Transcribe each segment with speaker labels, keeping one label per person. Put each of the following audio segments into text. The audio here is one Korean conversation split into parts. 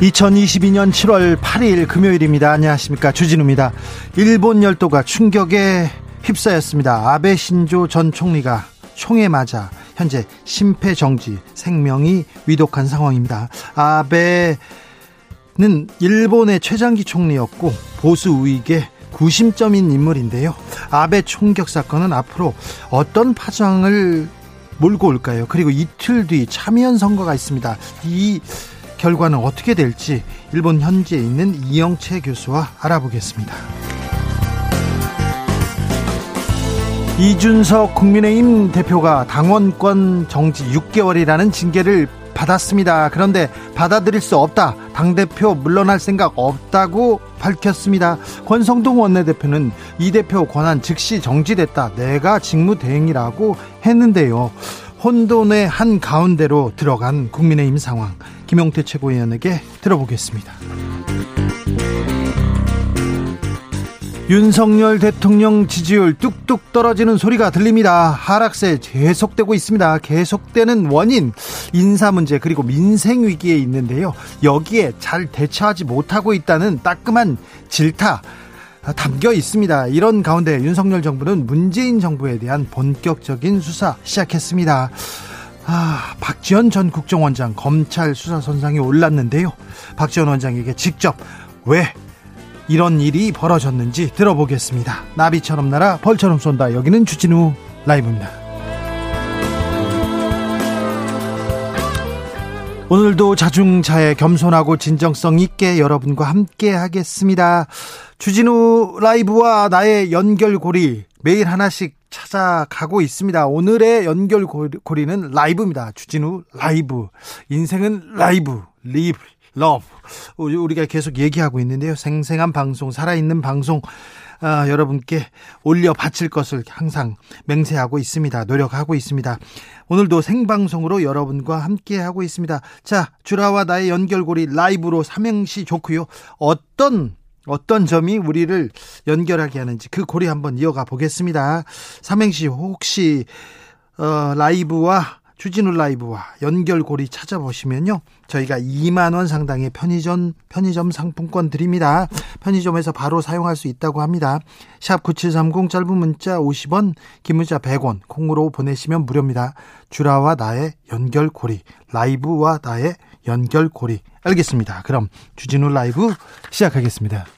Speaker 1: 2022년 7월 8일 금요일입니다. 안녕하십니까. 주진우입니다. 일본 열도가 충격에 휩싸였습니다. 아베 신조 전 총리가 총에 맞아 현재 심폐정지 생명이 위독한 상황입니다. 아베는 일본의 최장기 총리였고 보수 우익의 구심점인 인물인데요. 아베 총격 사건은 앞으로 어떤 파장을 몰고 올까요? 그리고 이틀 뒤 참여연 선거가 있습니다. 이 결과는 어떻게 될지 일본 현지에 있는 이영채 교수와 알아보겠습니다. 이준석 국민의힘 대표가 당원권 정지 6개월이라는 징계를 받았습니다. 그런데 받아들일 수 없다. 당대표 물러날 생각 없다고 밝혔습니다. 권성동 원내대표는 이 대표 권한 즉시 정지됐다. 내가 직무대행이라고 했는데요. 혼돈의 한 가운데로 들어간 국민의힘 상황. 김용태 최고위원에게 들어보겠습니다. 윤석열 대통령 지지율 뚝뚝 떨어지는 소리가 들립니다. 하락세 계속되고 있습니다. 계속되는 원인, 인사 문제 그리고 민생 위기에 있는데요. 여기에 잘 대처하지 못하고 있다는 따끔한 질타 담겨 있습니다. 이런 가운데 윤석열 정부는 문재인 정부에 대한 본격적인 수사 시작했습니다. 아, 박지원 전 국정원장 검찰 수사 선상에 올랐는데요. 박지원 원장에게 직접 왜 이런 일이 벌어졌는지 들어보겠습니다. 나비처럼 날아 벌처럼 쏜다. 여기는 주진우 라이브입니다. 오늘도 자중자애 겸손하고 진정성 있게 여러분과 함께 하겠습니다. 주진우 라이브와 나의 연결고리 매일 하나씩 찾아가고 있습니다. 오늘의 연결고리는 라이브입니다. 주진우 라이브. 인생은 라이브. Live. Love. 우리가 계속 얘기하고 있는데요. 생생한 방송, 살아있는 방송, 아, 여러분께 올려 바칠 것을 항상 맹세하고 있습니다. 노력하고 있습니다. 오늘도 생방송으로 여러분과 함께 하고 있습니다. 자, 주라와 나의 연결고리 라이브로 삼행시 좋고요. 어떤 어떤 점이 우리를 연결하게 하는지 그 고리 한번 이어가 보겠습니다. 삼행시 혹시 어, 라이브와 주진우 라이브와 연결고리 찾아보시면요. 저희가 2만 원 상당의 편의점 편의점 상품권 드립니다. 편의점에서 바로 사용할 수 있다고 합니다. 샵 9730 짧은 문자 50원, 긴 문자 100원 콩으로 보내시면 무료입니다. 주라와 나의 연결고리, 라이브와 나의 연결고리. 알겠습니다. 그럼 주진우 라이브 시작하겠습니다.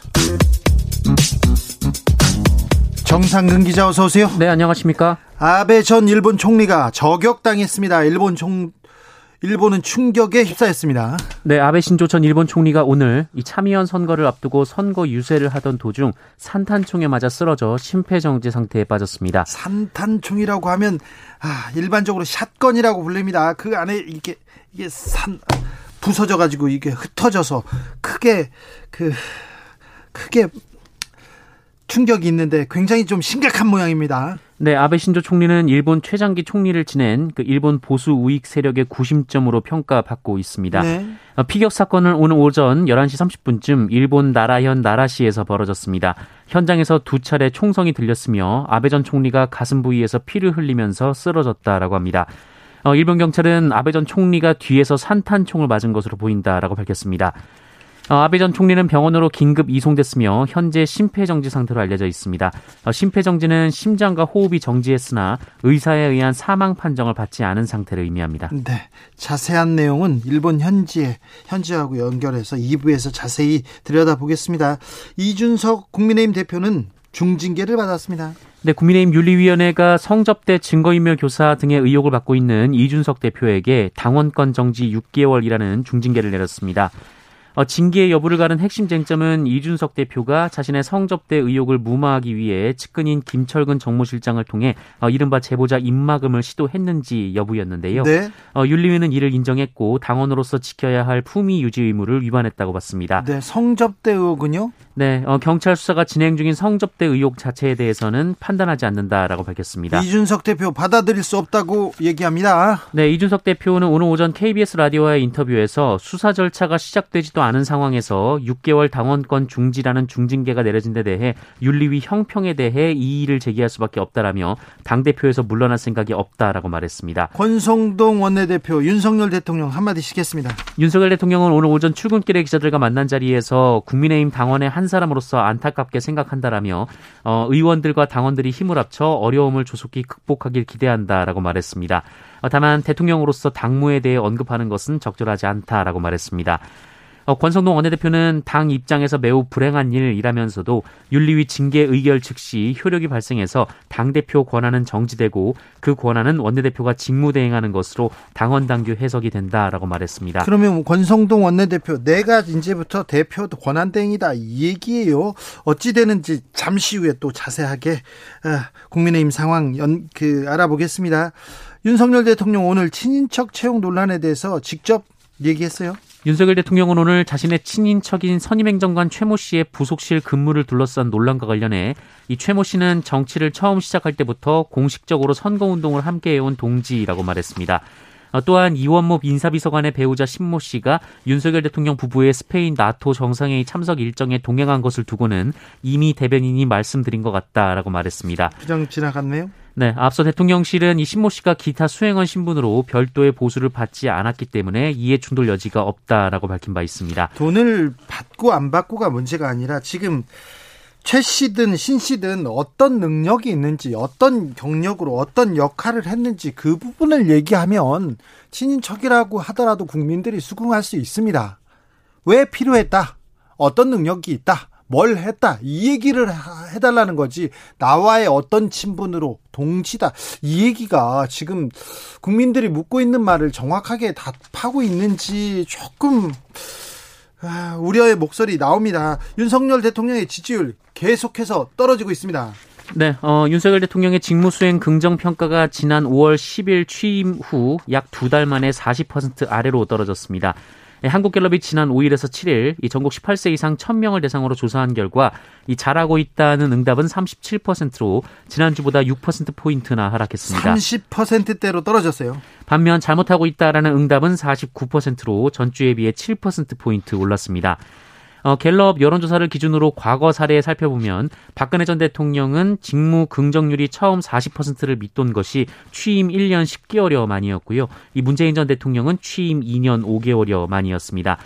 Speaker 1: 정상근 기자 어서 오세요.
Speaker 2: 네, 안녕하십니까?
Speaker 1: 아베 전 일본 총리가 저격당했습니다. 일본 총 일본은 충격에 휩싸였습니다.
Speaker 2: 네, 아베 신조 전 일본 총리가 오늘 이 참의원 선거를 앞두고 선거 유세를 하던 도중 산탄총에 맞아 쓰러져 심폐정지 상태에 빠졌습니다.
Speaker 1: 산탄총이라고 하면 아, 일반적으로 샷건이라고 불립니다. 그 안에 이게 이게 산 부서져 가지고 이게 흩어져서 크게 그 크게 충격이 있는데 굉장히 좀 심각한 모양입니다.
Speaker 2: 네, 아베 신조 총리는 일본 최장기 총리를 지낸 그 일본 보수 우익 세력의 구심점으로 평가받고 있습니다. 네. 어, 피격 사건은 오늘 오전 11시 30분쯤 일본 나라현 나라시에서 벌어졌습니다. 현장에서 두 차례 총성이 들렸으며 아베 전 총리가 가슴 부위에서 피를 흘리면서 쓰러졌다라고 합니다. 어, 일본 경찰은 아베 전 총리가 뒤에서 산탄총을 맞은 것으로 보인다라고 밝혔습니다. 어, 아베 전 총리는 병원으로 긴급 이송됐으며 현재 심폐정지 상태로 알려져 있습니다. 어, 심폐정지는 심장과 호흡이 정지했으나 의사에 의한 사망 판정을 받지 않은 상태를 의미합니다.
Speaker 1: 네, 자세한 내용은 일본 현지에 현지하고 연결해서 2부에서 자세히 들여다보겠습니다. 이준석 국민의힘 대표는 중징계를 받았습니다.
Speaker 2: 네, 국민의힘 윤리위원회가 성접대 증거인멸 교사 등의 의혹을 받고 있는 이준석 대표에게 당원권 정지 6개월이라는 중징계를 내렸습니다. 어, 징계 여부를 가른 핵심 쟁점은 이준석 대표가 자신의 성접대 의혹을 무마하기 위해 측근인 김철근 정무실장을 통해 어, 이른바 제보자 입막음을 시도했는지 여부였는데요. 네. 어, 윤리위는 이를 인정했고 당원으로서 지켜야 할 품위 유지 의무를 위반했다고 봤습니다.
Speaker 1: 네, 성접대 의혹은요?
Speaker 2: 네, 어, 경찰 수사가 진행 중인 성접대 의혹 자체에 대해서는 판단하지 않는다라고 밝혔습니다.
Speaker 1: 이준석 대표 받아들일 수 없다고 얘기합니다.
Speaker 2: 네, 이준석 대표는 오늘 오전 KBS 라디오와의 인터뷰에서 수사 절차가 시작되지도 않은 상황에서 6개월 당원권 중지라는 중징계가 내려진 데 대해 윤리위 형평에 대해 이의를 제기할 수밖에 없다라며 당 대표에서 물러날 생각이 없다라고 말했습니다.
Speaker 1: 권성동 원내대표 윤석열 대통령 한마디씩 했습니다.
Speaker 2: 윤석열 대통령은 오늘 오전 출근길에 기자들과 만난 자리에서 국민의힘 당원의 한한 사람으로서 안타깝게 생각한다라며 어, 의원들과 당원들이 힘을 합쳐 어려움을 조속히 극복하길 기대한다라고 말했습니다. 어, 다만 대통령으로서 당무에 대해 언급하는 것은 적절하지 않다라고 말했습니다. 어, 권성동 원내대표는 당 입장에서 매우 불행한 일이라면서도 윤리위 징계 의결 즉시 효력이 발생해서 당대표 권한은 정지되고 그 권한은 원내대표가 직무대행하는 것으로 당원 당규 해석이 된다라고 말했습니다.
Speaker 1: 그러면 권성동 원내대표 내가 이제부터 대표 권한대행이다 이 얘기예요. 어찌 되는지 잠시 후에 또 자세하게 아, 국민의힘 상황 연, 그 알아보겠습니다. 윤석열 대통령 오늘 친인척 채용 논란에 대해서 직접 얘기했어요.
Speaker 2: 윤석열 대통령은 오늘 자신의 친인척인 선임행정관 최모 씨의 부속실 근무를 둘러싼 논란과 관련해 이 최모 씨는 정치를 처음 시작할 때부터 공식적으로 선거운동을 함께해온 동지라고 말했습니다. 어, 또한 이원모 인사비서관의 배우자 신모 씨가 윤석열 대통령 부부의 스페인 나토 정상회의 참석 일정에 동행한 것을 두고는 이미 대변인이 말씀드린 것 같다라고 말했습니다.
Speaker 1: 그냥 지나갔네요.
Speaker 2: 네, 앞서 대통령실은 이 신모 씨가 기타 수행원 신분으로 별도의 보수를 받지 않았기 때문에 이해 충돌 여지가 없다라고 밝힌 바 있습니다.
Speaker 1: 돈을 받고 안 받고가 문제가 아니라 지금 최 씨든 신 씨든 어떤 능력이 있는지 어떤 경력으로 어떤 역할을 했는지 그 부분을 얘기하면 친인척이라고 하더라도 국민들이 수긍할 수 있습니다. 왜 필요했다? 어떤 능력이 있다? 뭘 했다 이 얘기를 해달라는 거지 나와의 어떤 친분으로 동치다 이 얘기가 지금 국민들이 묻고 있는 말을 정확하게 답하고 있는지 조금 아, 우려의 목소리 나옵니다. 윤석열 대통령의 지지율 계속해서 떨어지고 있습니다.
Speaker 2: 네, 어, 윤석열 대통령의 직무 수행 긍정 평가가 지난 5월 10일 취임 후 약 두 달 만에 40% 아래로 떨어졌습니다. 예, 한국갤럽이 지난 5일에서 7일 이 전국 18세 이상 1000명을 대상으로 조사한 결과 이 잘하고 있다는 응답은 37%로 지난주보다 6% 포인트나 하락했습니다.
Speaker 1: 30%대로 떨어졌어요.
Speaker 2: 반면 잘못하고 있다라는 응답은 49%로 전주에 비해 7% 포인트 올랐습니다. 어, 갤럽 여론조사를 기준으로 과거 사례에 살펴보면 박근혜 전 대통령은 직무 긍정률이 처음 40%를 밑돈 것이 취임 1년 10개월여 만이었고요. 이 문재인 전 대통령은 취임 2년 5개월여 만이었습니다.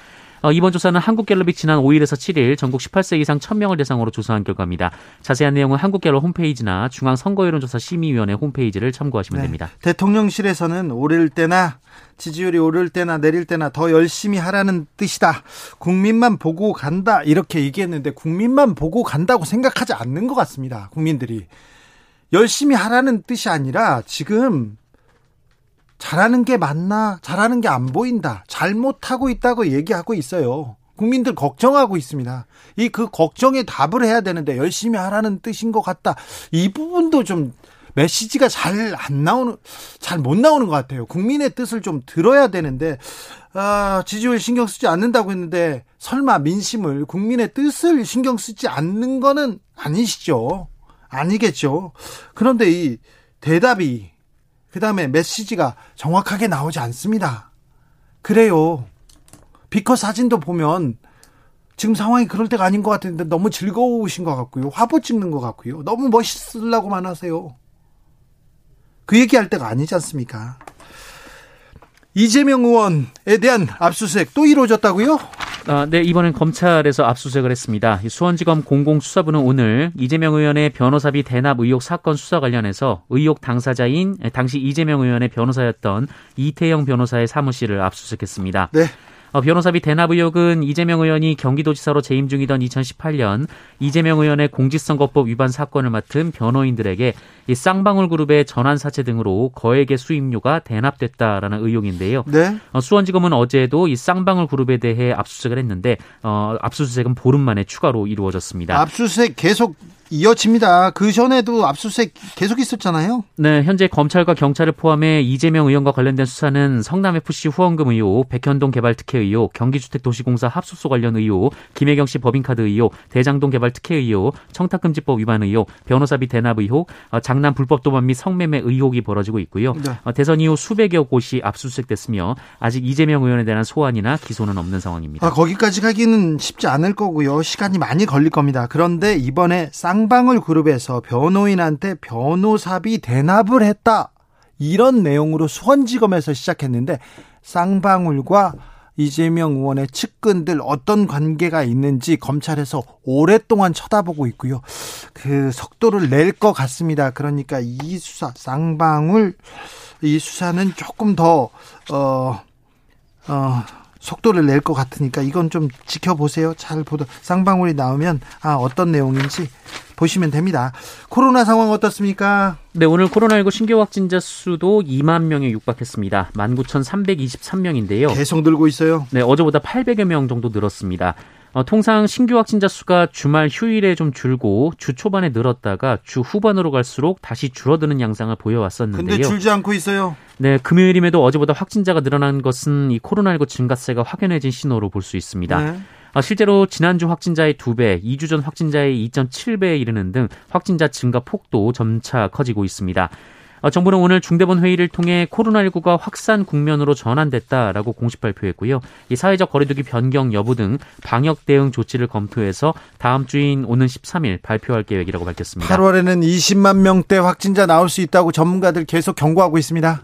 Speaker 2: 어, 이번 조사는 한국갤럽이 지난 5일에서 7일 전국 18세 이상 1000명을 대상으로 조사한 결과입니다. 자세한 내용은 한국갤럽 홈페이지나 중앙선거여론조사 심의위원회 홈페이지를 참고하시면 네. 됩니다.
Speaker 1: 대통령실에서는 오를 때나 지지율이 오를 때나 내릴 때나 더 열심히 하라는 뜻이다. 국민만 보고 간다. 이렇게 얘기했는데 국민만 보고 간다고 생각하지 않는 것 같습니다. 국민들이. 열심히 하라는 뜻이 아니라 지금 잘하는 게 맞나? 잘하는 게 안 보인다. 잘못하고 있다고 얘기하고 있어요. 국민들 걱정하고 있습니다. 이 그 걱정에 답을 해야 되는데 열심히 하라는 뜻인 것 같다. 이 부분도 좀 메시지가 잘 안 나오는, 잘 못 나오는 것 같아요. 국민의 뜻을 좀 들어야 되는데, 아, 지지율 신경 쓰지 않는다고 했는데, 설마 민심을, 국민의 뜻을 신경 쓰지 않는 거는 아니시죠? 아니겠죠? 그런데 이 대답이 그 다음에 메시지가 정확하게 나오지 않습니다. 그래요. 비커 사진도 보면 지금 상황이 그럴 때가 아닌 것 같은데 너무 즐거우신 것 같고요. 화보 찍는 것 같고요. 너무 멋있으려고만 하세요. 그 얘기할 때가 아니지 않습니까? 이재명 의원에 대한 압수수색 또 이루어졌다고요?
Speaker 2: 아, 네, 이번엔 검찰에서 압수수색을 했습니다. 수원지검 공공수사부는 오늘 이재명 의원의 변호사비 대납 의혹 사건 수사 관련해서 의혹 당사자인 당시 이재명 의원의 변호사였던 이태영 변호사의 사무실을 압수수색했습니다. 네. 어, 변호사비 대납 의혹은 이재명 의원이 경기도지사로 재임 중이던 2018년 이재명 의원의 공직선거법 위반 사건을 맡은 변호인들에게 이 쌍방울 그룹의 전환 사채 등으로 거액의 수임료가 대납됐다라는 의혹인데요. 네. 어, 수원지검은 어제도 이 쌍방울 그룹에 대해 압수수색을 했는데 어, 압수수색은 보름 만에 추가로 이루어졌습니다.
Speaker 1: 압수수색 계속 이어집니다. 그 전에도 압수수색 계속 있었잖아요.
Speaker 2: 네, 현재 검찰과 경찰을 포함해 이재명 의원과 관련된 수사는 성남 FC 후원금 의혹, 백현동 개발 특혜 의혹, 경기주택도시공사 합숙소 관련 의혹, 김혜경 씨 법인카드 의혹, 대장동 개발 특혜 의혹, 청탁금지법 위반 의혹, 변호사비 대납 의혹, 어, 장남 불법 도박 및 성매매 의혹이 벌어지고 있고요. 네. 어, 대선 이후 수백여 곳이 압수수색됐으며 아직 이재명 의원에 대한 소환이나 기소는 없는 상황입니다.
Speaker 1: 아, 거기까지 가기는 쉽지 않을 거고요. 시간이 많이 걸릴 겁니다. 그런데 이번에 쌍 쌍방울 그룹에서 변호인한테 변호사비 대납을 했다. 이런 내용으로 수원지검에서 시작했는데 쌍방울과 이재명 의원의 측근들 어떤 관계가 있는지 검찰에서 오랫동안 쳐다보고 있고요. 그 속도를 낼 것 같습니다. 그러니까 이 수사 쌍방울 이 수사는 조금 더 어, 어, 속도를 낼 것 같으니까 이건 좀 지켜보세요. 잘 보도 쌍방울이 나오면 아 어떤 내용인지 보시면 됩니다. 코로나 상황 어떻습니까?
Speaker 2: 네, 오늘 코로나19 신규 확진자 수도 2만 명에 육박했습니다. 19,323명인데요.
Speaker 1: 계속 늘고 있어요.
Speaker 2: 네, 어제보다 800여 명 정도 늘었습니다. 어, 통상 신규 확진자 수가 주말 휴일에 좀 줄고 주 초반에 늘었다가 주 후반으로 갈수록 다시 줄어드는 양상을 보여왔었는데요.
Speaker 1: 근데 줄지 않고 있어요.
Speaker 2: 네, 금요일임에도 어제보다 확진자가 늘어난 것은 이 코로나19 증가세가 확연해진 신호로 볼 수 있습니다. 네. 어, 실제로 지난주 확진자의 2배, 2주 전 확진자의 2.7배에 이르는 등 확진자 증가 폭도 점차 커지고 있습니다. 어, 정부는 오늘 중대본 회의를 통해 코로나19가 확산 국면으로 전환됐다라고 공식 발표했고요. 이 사회적 거리두기 변경 여부 등 방역 대응 조치를 검토해서 다음 주인 오는 13일 발표할 계획이라고 밝혔습니다.
Speaker 1: 8월에는 20만 명대 확진자 나올 수 있다고 전문가들 계속 경고하고 있습니다.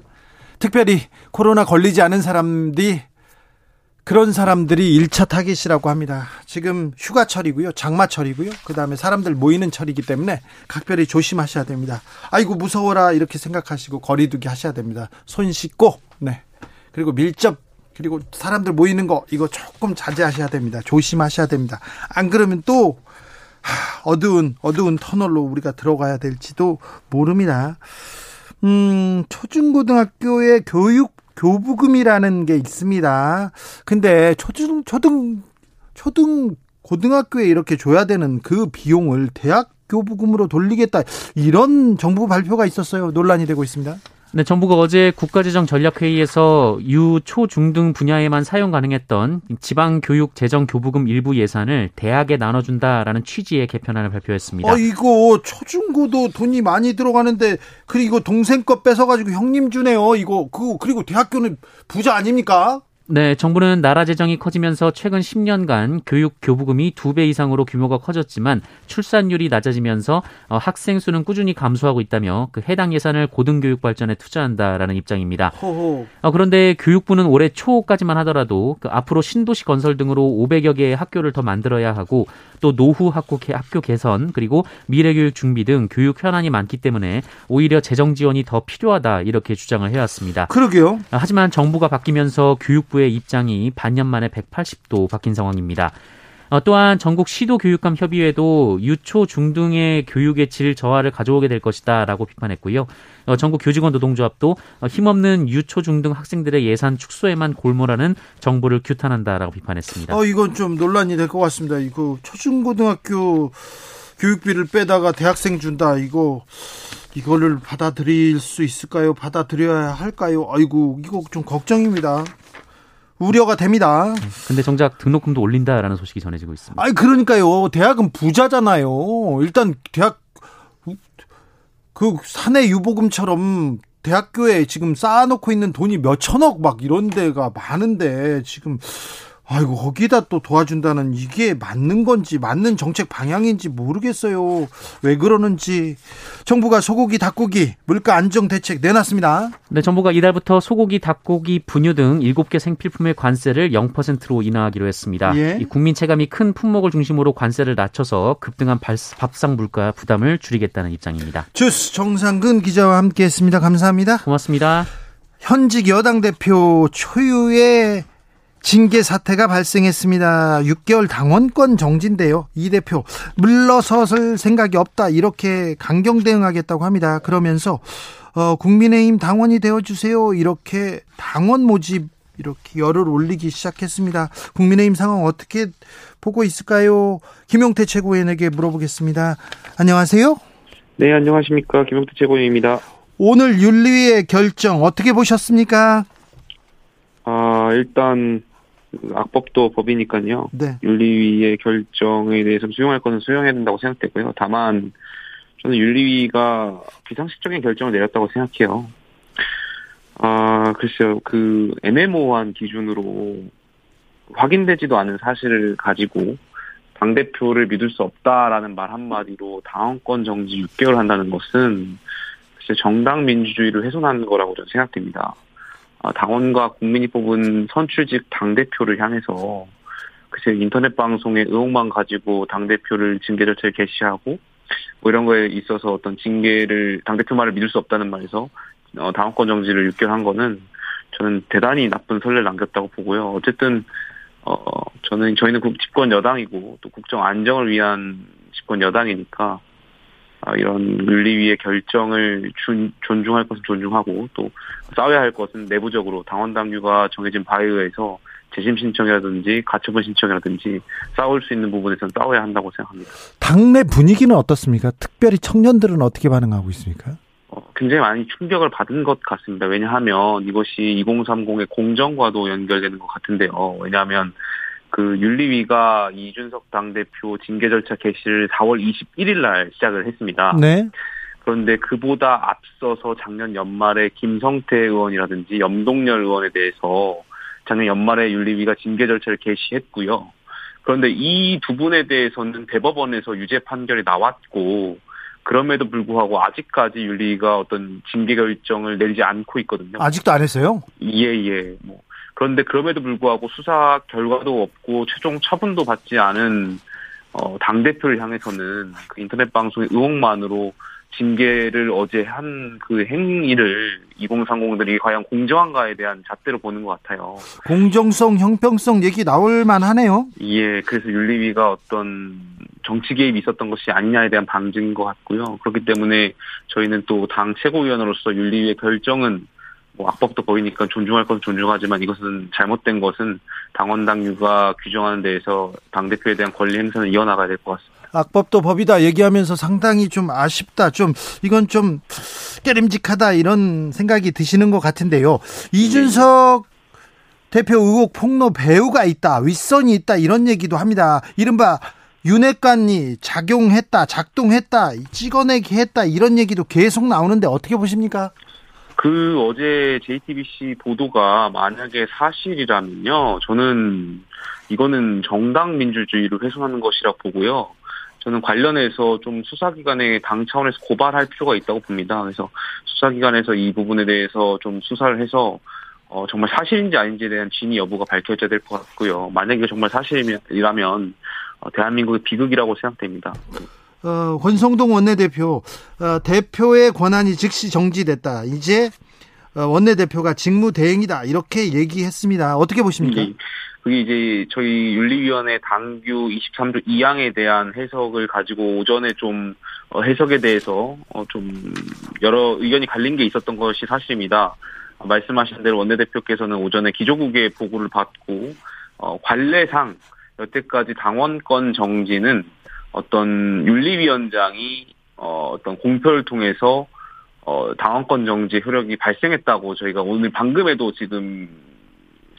Speaker 1: 특별히 코로나 걸리지 않은 사람들이 그런 사람들이 1차 타깃이라고 합니다. 지금 휴가철이고요. 장마철이고요. 그다음에 사람들 모이는 철이기 때문에 각별히 조심하셔야 됩니다. 아이고 무서워라 이렇게 생각하시고 거리두기 하셔야 됩니다. 손 씻고 네. 그리고 밀접 그리고 사람들 모이는 거 이거 조금 자제하셔야 됩니다. 조심하셔야 됩니다. 안 그러면 또 어두운 어두운 터널로 우리가 들어가야 될지도 모릅니다. 음, 초중고등학교의 교육 교부금이라는 게 있습니다. 근데 초중 초등 초등 고등학교에 이렇게 줘야 되는 그 비용을 대학 교부금으로 돌리겠다 이런 정부 발표가 있었어요. 논란이 되고 있습니다.
Speaker 2: 네, 정부가 어제 국가재정전략회의에서 유, 초, 중등 분야에만 사용 가능했던 지방교육재정교부금 일부 예산을 대학에 나눠준다라는 취지의 개편안을 발표했습니다.
Speaker 1: 어, 이거 초중고도 돈이 많이 들어가는데 그리고 동생 거 뺏어가지고 형님 주네요. 이거 그 그리고 대학교는 부자 아닙니까?
Speaker 2: 네, 정부는 나라 재정이 커지면서 최근 10년간 교육 교부금이 두 배 이상으로 규모가 커졌지만 출산율이 낮아지면서 어, 학생 수는 꾸준히 감소하고 있다며 그 해당 예산을 고등교육 발전에 투자한다라는 입장입니다. 호호. 어, 그런데 교육부는 올해 초까지만 하더라도 그 앞으로 신도시 건설 등으로 500여 개의 학교를 더 만들어야 하고 또 노후 학교, 학교 개선 그리고 미래교육 준비 등 교육 현안이 많기 때문에 오히려 재정 지원이 더 필요하다 이렇게 주장을 해왔습니다.
Speaker 1: 그러게요.
Speaker 2: 하지만 정부가 바뀌면서 교육부의 입장이 반년 만에 180도 바뀐 상황입니다. 어, 또한 전국 시도 교육감 협의회도 유초 중등의 교육의 질 저하를 가져오게 될 것이다라고 비판했고요. 어, 전국 교직원 노동조합도 어, 힘없는 유초 중등 학생들의 예산 축소에만 골몰하는 정부를 규탄한다라고 비판했습니다.
Speaker 1: 어, 이건 좀 논란이 될 것 같습니다. 이거 초중고등학교 교육비를 빼다가 대학생 준다. 이거 이거를 받아들일 수 있을까요? 받아들여야 할까요? 아이고 이거 좀 걱정입니다. 우려가 됩니다.
Speaker 2: 근데 정작 등록금도 올린다라는 소식이 전해지고 있습니다.
Speaker 1: 아니 그러니까요. 대학은 부자잖아요. 일단 대학 그 사내 유보금처럼 대학교에 지금 쌓아놓고 있는 돈이 몇 천억 막 이런 데가 많은데 지금 아이고 거기다 또 도와준다는 이게 맞는 건지 맞는 정책 방향인지 모르겠어요. 왜 그러는지 정부가 소고기, 닭고기 물가 안정 대책 내놨습니다.
Speaker 2: 네, 정부가 이달부터 소고기, 닭고기, 분유 등 7개 생필품의 관세를 0%로 인하하기로 했습니다. 예. 국민 체감이 큰 품목을 중심으로 관세를 낮춰서 급등한 밥상 물가 부담을 줄이겠다는 입장입니다.
Speaker 1: 주스 정상근 기자와 함께했습니다. 감사합니다.
Speaker 2: 고맙습니다.
Speaker 1: 현직 여당 대표 초유의 징계 사태가 발생했습니다. 6개월 당원권 정지인데요. 이 대표 물러서설 생각이 없다 이렇게 강경 대응하겠다고 합니다. 그러면서 어, 국민의힘 당원이 되어주세요 이렇게 당원 모집 이렇게 열을 올리기 시작했습니다. 국민의힘 상황 어떻게 보고 있을까요? 김용태 최고위원에게 물어보겠습니다. 안녕하세요.
Speaker 3: 네, 안녕하십니까. 김용태 최고위원입니다.
Speaker 1: 오늘 윤리위의 결정 어떻게 보셨습니까?
Speaker 3: 아, 일단 악법도 법이니까요. 네. 윤리위의 결정에 대해서 수용할 것은 수용해야 된다고 생각되고요. 다만 저는 윤리위가 비상식적인 결정을 내렸다고 생각해요. 아 글쎄요 그 애매모호한 기준으로 확인되지도 않은 사실을 가지고 당 대표를 믿을 수 없다라는 말 한마디로 당원권 정지 6개월 한다는 것은 글쎄 정당 민주주의를 훼손하는 거라고 저는 생각됩니다. 아, 당원과 국민이 뽑은 선출직 당대표를 향해서 글쎄 인터넷 방송의 의혹만 가지고 당대표를 징계 절차를 개시하고 뭐 이런 거에 있어서 어떤 징계를 당대표 말을 믿을 수 없다는 말에서 어, 당원권 정지를 6개월 한 거는 저는 대단히 나쁜 선례를 남겼다고 보고요. 어쨌든 어 저는 저희는 집권 여당이고 또 국정 안정을 위한 집권 여당이니까 아, 이런 윤리위의 결정을 준, 존중할 것은 존중하고 또 싸워야 할 것은 내부적으로 당원 당규가 정해진 바에 의해서 재심 신청이라든지 가처분 신청이라든지 싸울 수 있는 부분에서는 싸워야 한다고 생각합니다.
Speaker 1: 당내 분위기는 어떻습니까? 특별히 청년들은 어떻게 반응하고 있습니까?
Speaker 3: 어, 굉장히 많이 충격을 받은 것 같습니다. 왜냐하면 이것이 2030의 공정과도 연결되는 것 같은데요. 왜냐하면 그 윤리위가 이준석 당대표 징계 절차 개시를 4월 21일 날 시작을 했습니다. 네. 그런데 그보다 앞서서 작년 연말에 김성태 의원이라든지 염동열 의원에 대해서 작년 연말에 윤리위가 징계 절차를 개시했고요. 그런데 이 두 분에 대해서는 대법원에서 유죄 판결이 나왔고 그럼에도 불구하고 아직까지 윤리위가 어떤 징계 결정을 내리지 않고 있거든요.
Speaker 1: 아직도 안 했어요?
Speaker 3: 예, 예. 뭐 그런데 그럼에도 불구하고 수사 결과도 없고 최종 처분도 받지 않은 어, 당 대표를 향해서는 그 인터넷 방송의 의혹만으로 징계를 어제 한 그 행위를 2030들이 과연 공정한가에 대한 잣대로 보는 것 같아요.
Speaker 1: 공정성, 형평성 얘기 나올 만하네요.
Speaker 3: 예, 그래서 윤리위가 어떤 정치 개입이 있었던 것이 아니냐에 대한 방증인 것 같고요. 그렇기 때문에 저희는 또 당 최고위원으로서 윤리위의 결정은 뭐 악법도 보이니까 존중할 것은 존중하지만 이것은 잘못된 것은 당원 당규가 규정하는 데에서 당 대표에 대한 권리 행사는 이어나가야 될 것 같습니다.
Speaker 1: 악법도 법이다 얘기하면서 상당히 좀 아쉽다, 좀 이건 좀 깨림직하다 이런 생각이 드시는 것 같은데요. 이준석 대표 의혹 폭로 배우가 있다, 윗선이 있다 이런 얘기도 합니다. 이른바 윤핵관이 작용했다, 작동했다, 찍어내기 했다 이런 얘기도 계속 나오는데 어떻게 보십니까?
Speaker 3: 그 어제 JTBC 보도가 만약에 사실이라면요, 저는 이거는 정당 민주주의를 훼손하는 것이라 보고요. 저는 관련해서 좀 수사기관에 당 차원에서 고발할 필요가 있다고 봅니다. 그래서 수사기관에서 이 부분에 대해서 좀 수사를 해서 어, 정말 사실인지 아닌지에 대한 진위 여부가 밝혀져야 될 것 같고요. 만약에 정말 사실이라면 어, 대한민국의 비극이라고 생각됩니다.
Speaker 1: 어, 권성동 원내대표 어, 대표의 권한이 즉시 정지됐다. 이제 어, 원내대표가 직무대행이다 이렇게 얘기했습니다. 어떻게 보십니까? 네.
Speaker 3: 그게 이제 저희 윤리위원회 당규 23조 2항에 대한 해석을 가지고 오전에 좀 어, 해석에 대해서 어, 좀 여러 의견이 갈린 게 있었던 것이 사실입니다. 말씀하신 대로 원내대표께서는 오전에 기조국의 보고를 받고 어, 관례상 여태까지 당원권 정지는 어떤 윤리위원장이 어, 어떤 공표를 통해서 어, 당원권 정지 효력이 발생했다고 저희가 오늘 방금에도 지금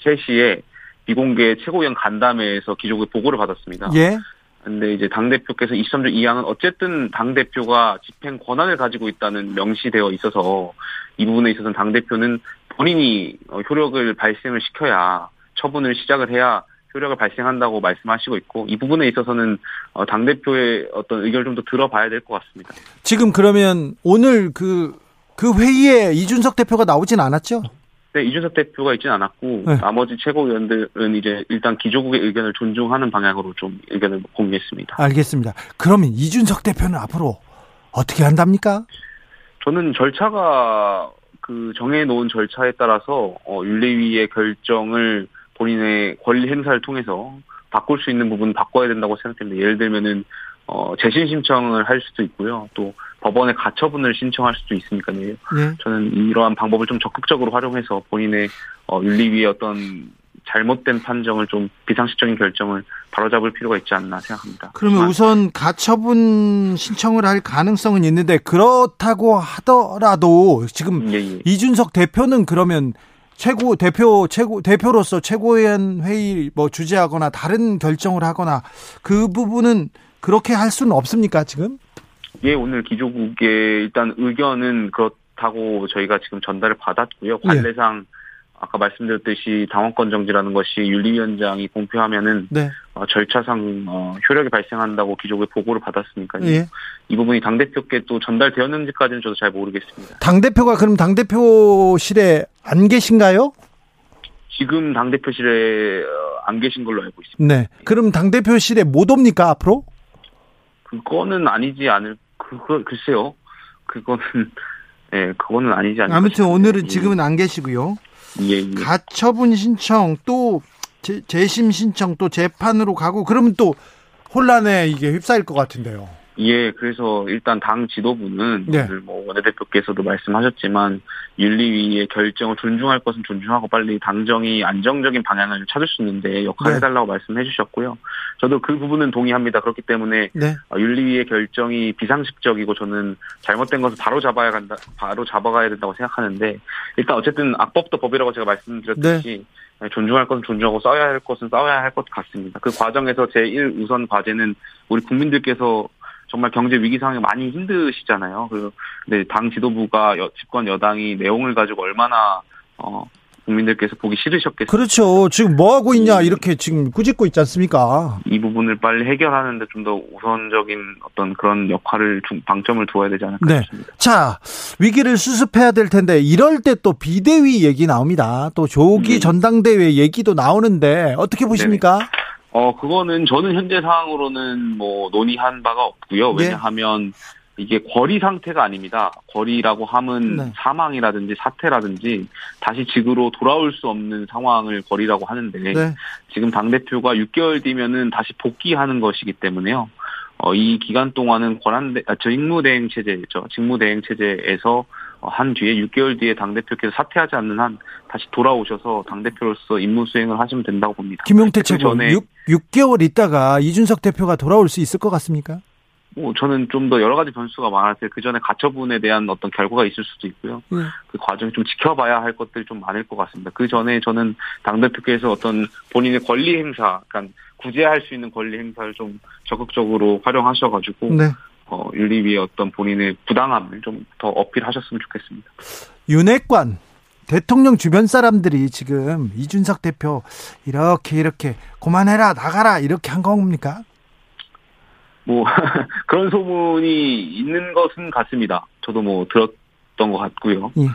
Speaker 3: 3시에 비공개 최고위원 간담회에서 기존의 보고를 받았습니다. 예. 근데 이제 당대표께서 23조 2항은 어쨌든 당대표가 집행 권한을 가지고 있다는 명시되어 있어서 이 부분에 있어서는 당대표는 본인이 어, 효력을 발생을 시켜야 처분을 시작을 해야 효력을 발생한다고 말씀하시고 있고 이 부분에 있어서는 어, 당 대표의 어떤 의견을 좀 더 들어봐야 될 것 같습니다.
Speaker 1: 지금 그러면 오늘 그그 그 회의에 이준석 대표가 나오진 않았죠?
Speaker 3: 네, 이준석 대표가 있지는 않았고 네. 나머지 최고위원들은 이제 일단 기조국의 의견을 존중하는 방향으로 좀 의견을 공유했습니다.
Speaker 1: 알겠습니다. 그러면 이준석 대표는 앞으로 어떻게 한답니까?
Speaker 3: 저는 절차가 그 정해놓은 절차에 따라서 어, 윤리위의 결정을 본인의 권리 행사를 통해서 바꿀 수 있는 부분 바꿔야 된다고 생각됩니다. 예를 들면은 어, 재신 신청을 할 수도 있고요. 또 법원에 가처분을 신청할 수도 있으니까요. 네. 저는 이러한 방법을 좀 적극적으로 활용해서 본인의 어, 윤리위의 어떤 잘못된 판정을 좀 비상식적인 결정을 바로잡을 필요가 있지 않나 생각합니다.
Speaker 1: 그러면 우선 가처분 신청을 할 가능성은 있는데 그렇다고 하더라도 지금 예, 예. 이준석 대표는 그러면 최고 대표 최고 대표로서 최고위원 회의 뭐 주재하거나 다른 결정을 하거나 그 부분은 그렇게 할 수는 없습니까 지금?
Speaker 3: 예, 오늘 기조국의 일단 의견은 그렇다고 저희가 지금 전달을 받았고요. 예. 관례상 예. 아까 말씀드렸듯이 당원권 정지라는 것이 윤리위원장이 공표하면은 네. 어, 절차상 어, 효력이 발생한다고 기조국의 보고를 받았으니까요. 예. 이 부분이 당 대표께 또 전달되었는지까지는 저도 잘 모르겠습니다.
Speaker 1: 당 대표가 그럼 당 대표실에 안 계신가요?
Speaker 3: 지금 당 대표실에 어, 안 계신 걸로 알고 있습니다.
Speaker 1: 네. 그럼 당 대표실에 못 옵니까 앞으로?
Speaker 3: 그거는 아니지 않을 그거 글쎄요. 그거는 예, 그거는 아니지 않을까.
Speaker 1: 아무튼 오늘은 예. 지금은 안 계시고요. 예, 예. 가처분 신청 또 재, 재심 신청 또 재판으로 가고 그러면 또 혼란에 이게 휩싸일 것 같은데요.
Speaker 3: 예, 그래서 일단 당 지도부는 네. 오늘 뭐 원내대표께서도 말씀하셨지만 윤리위의 결정을 존중할 것은 존중하고 빨리 당정이 안정적인 방향을 찾을 수 있는데 역할을 네. 해달라고 말씀해 주셨고요. 저도 그 부분은 동의합니다. 그렇기 때문에 네. 어, 윤리위의 결정이 비상식적이고 저는 잘못된 것을 바로 잡아야 간다, 바로 잡아가야 된다고 생각하는데 일단 어쨌든 악법도 법이라고 제가 말씀드렸듯이 네. 존중할 것은 존중하고 싸워야 할 것은 싸워야 할 것 같습니다. 그 과정에서 제1 우선 과제는 우리 국민들께서 정말 경제 위기 상황에 많이 힘드시잖아요. 그 근데 당 지도부가 여, 집권 여당이 내용을 가지고 얼마나 어 국민들께서 보기 싫으셨겠어요.
Speaker 1: 그렇죠. 지금 뭐 하고 있냐 이렇게 지금 꾸짖고 있지 않습니까?
Speaker 3: 이 부분을 빨리 해결하는데 좀 더 우선적인 어떤 그런 역할을 방점을 두어야 되지 않을까 네. 싶습니다.
Speaker 1: 자 위기를 수습해야 될 텐데 이럴 때 또 비대위 얘기 나옵니다. 또 조기 네. 전당대회 얘기도 나오는데 어떻게 보십니까? 네.
Speaker 3: 어, 그거는 저는 현재 상황으로는 뭐 논의한 바가 없고요. 네. 왜냐하면 이게 거리 상태가 아닙니다. 거리라고 함은 네. 사망이라든지 사태라든지 다시 직으로 돌아올 수 없는 상황을 거리라고 하는데 네. 지금 당 대표가 6개월 뒤면은 다시 복귀하는 것이기 때문에요. 어, 이 기간 동안은 권한, 아, 직무대행 체제죠. 직무대행 체제에서 한 뒤에 6개월 뒤에 당대표께서 사퇴하지 않는 한 다시 돌아오셔서 당대표로서 임무 수행을 하시면 된다고 봅니다.
Speaker 1: 김용태 최고 전에 6, 6개월 있다가 이준석 대표가 돌아올 수 있을 것 같습니까?
Speaker 3: 뭐 저는 좀 더 여러 가지 변수가 많아서 그 전에 가처분에 대한 어떤 결과가 있을 수도 있고요. 네. 그 과정이 좀 지켜봐야 할 것들이 좀 많을 것 같습니다. 그 전에 저는 당대표께서 어떤 본인의 권리 행사, 그러니까 구제할 수 있는 권리 행사를 좀 적극적으로 활용하셔가지고 네. 어, 윤리위의 어떤 본인의 부당함을 좀 더 어필하셨으면 좋겠습니다.
Speaker 1: 윤핵관 대통령 주변 사람들이 지금 이준석 대표 이렇게 이렇게 그만해라 나가라 이렇게 한 겁니까?
Speaker 3: 뭐 그런 소문이 있는 것은 같습니다. 저도 뭐 들었던 것 같고요. 예.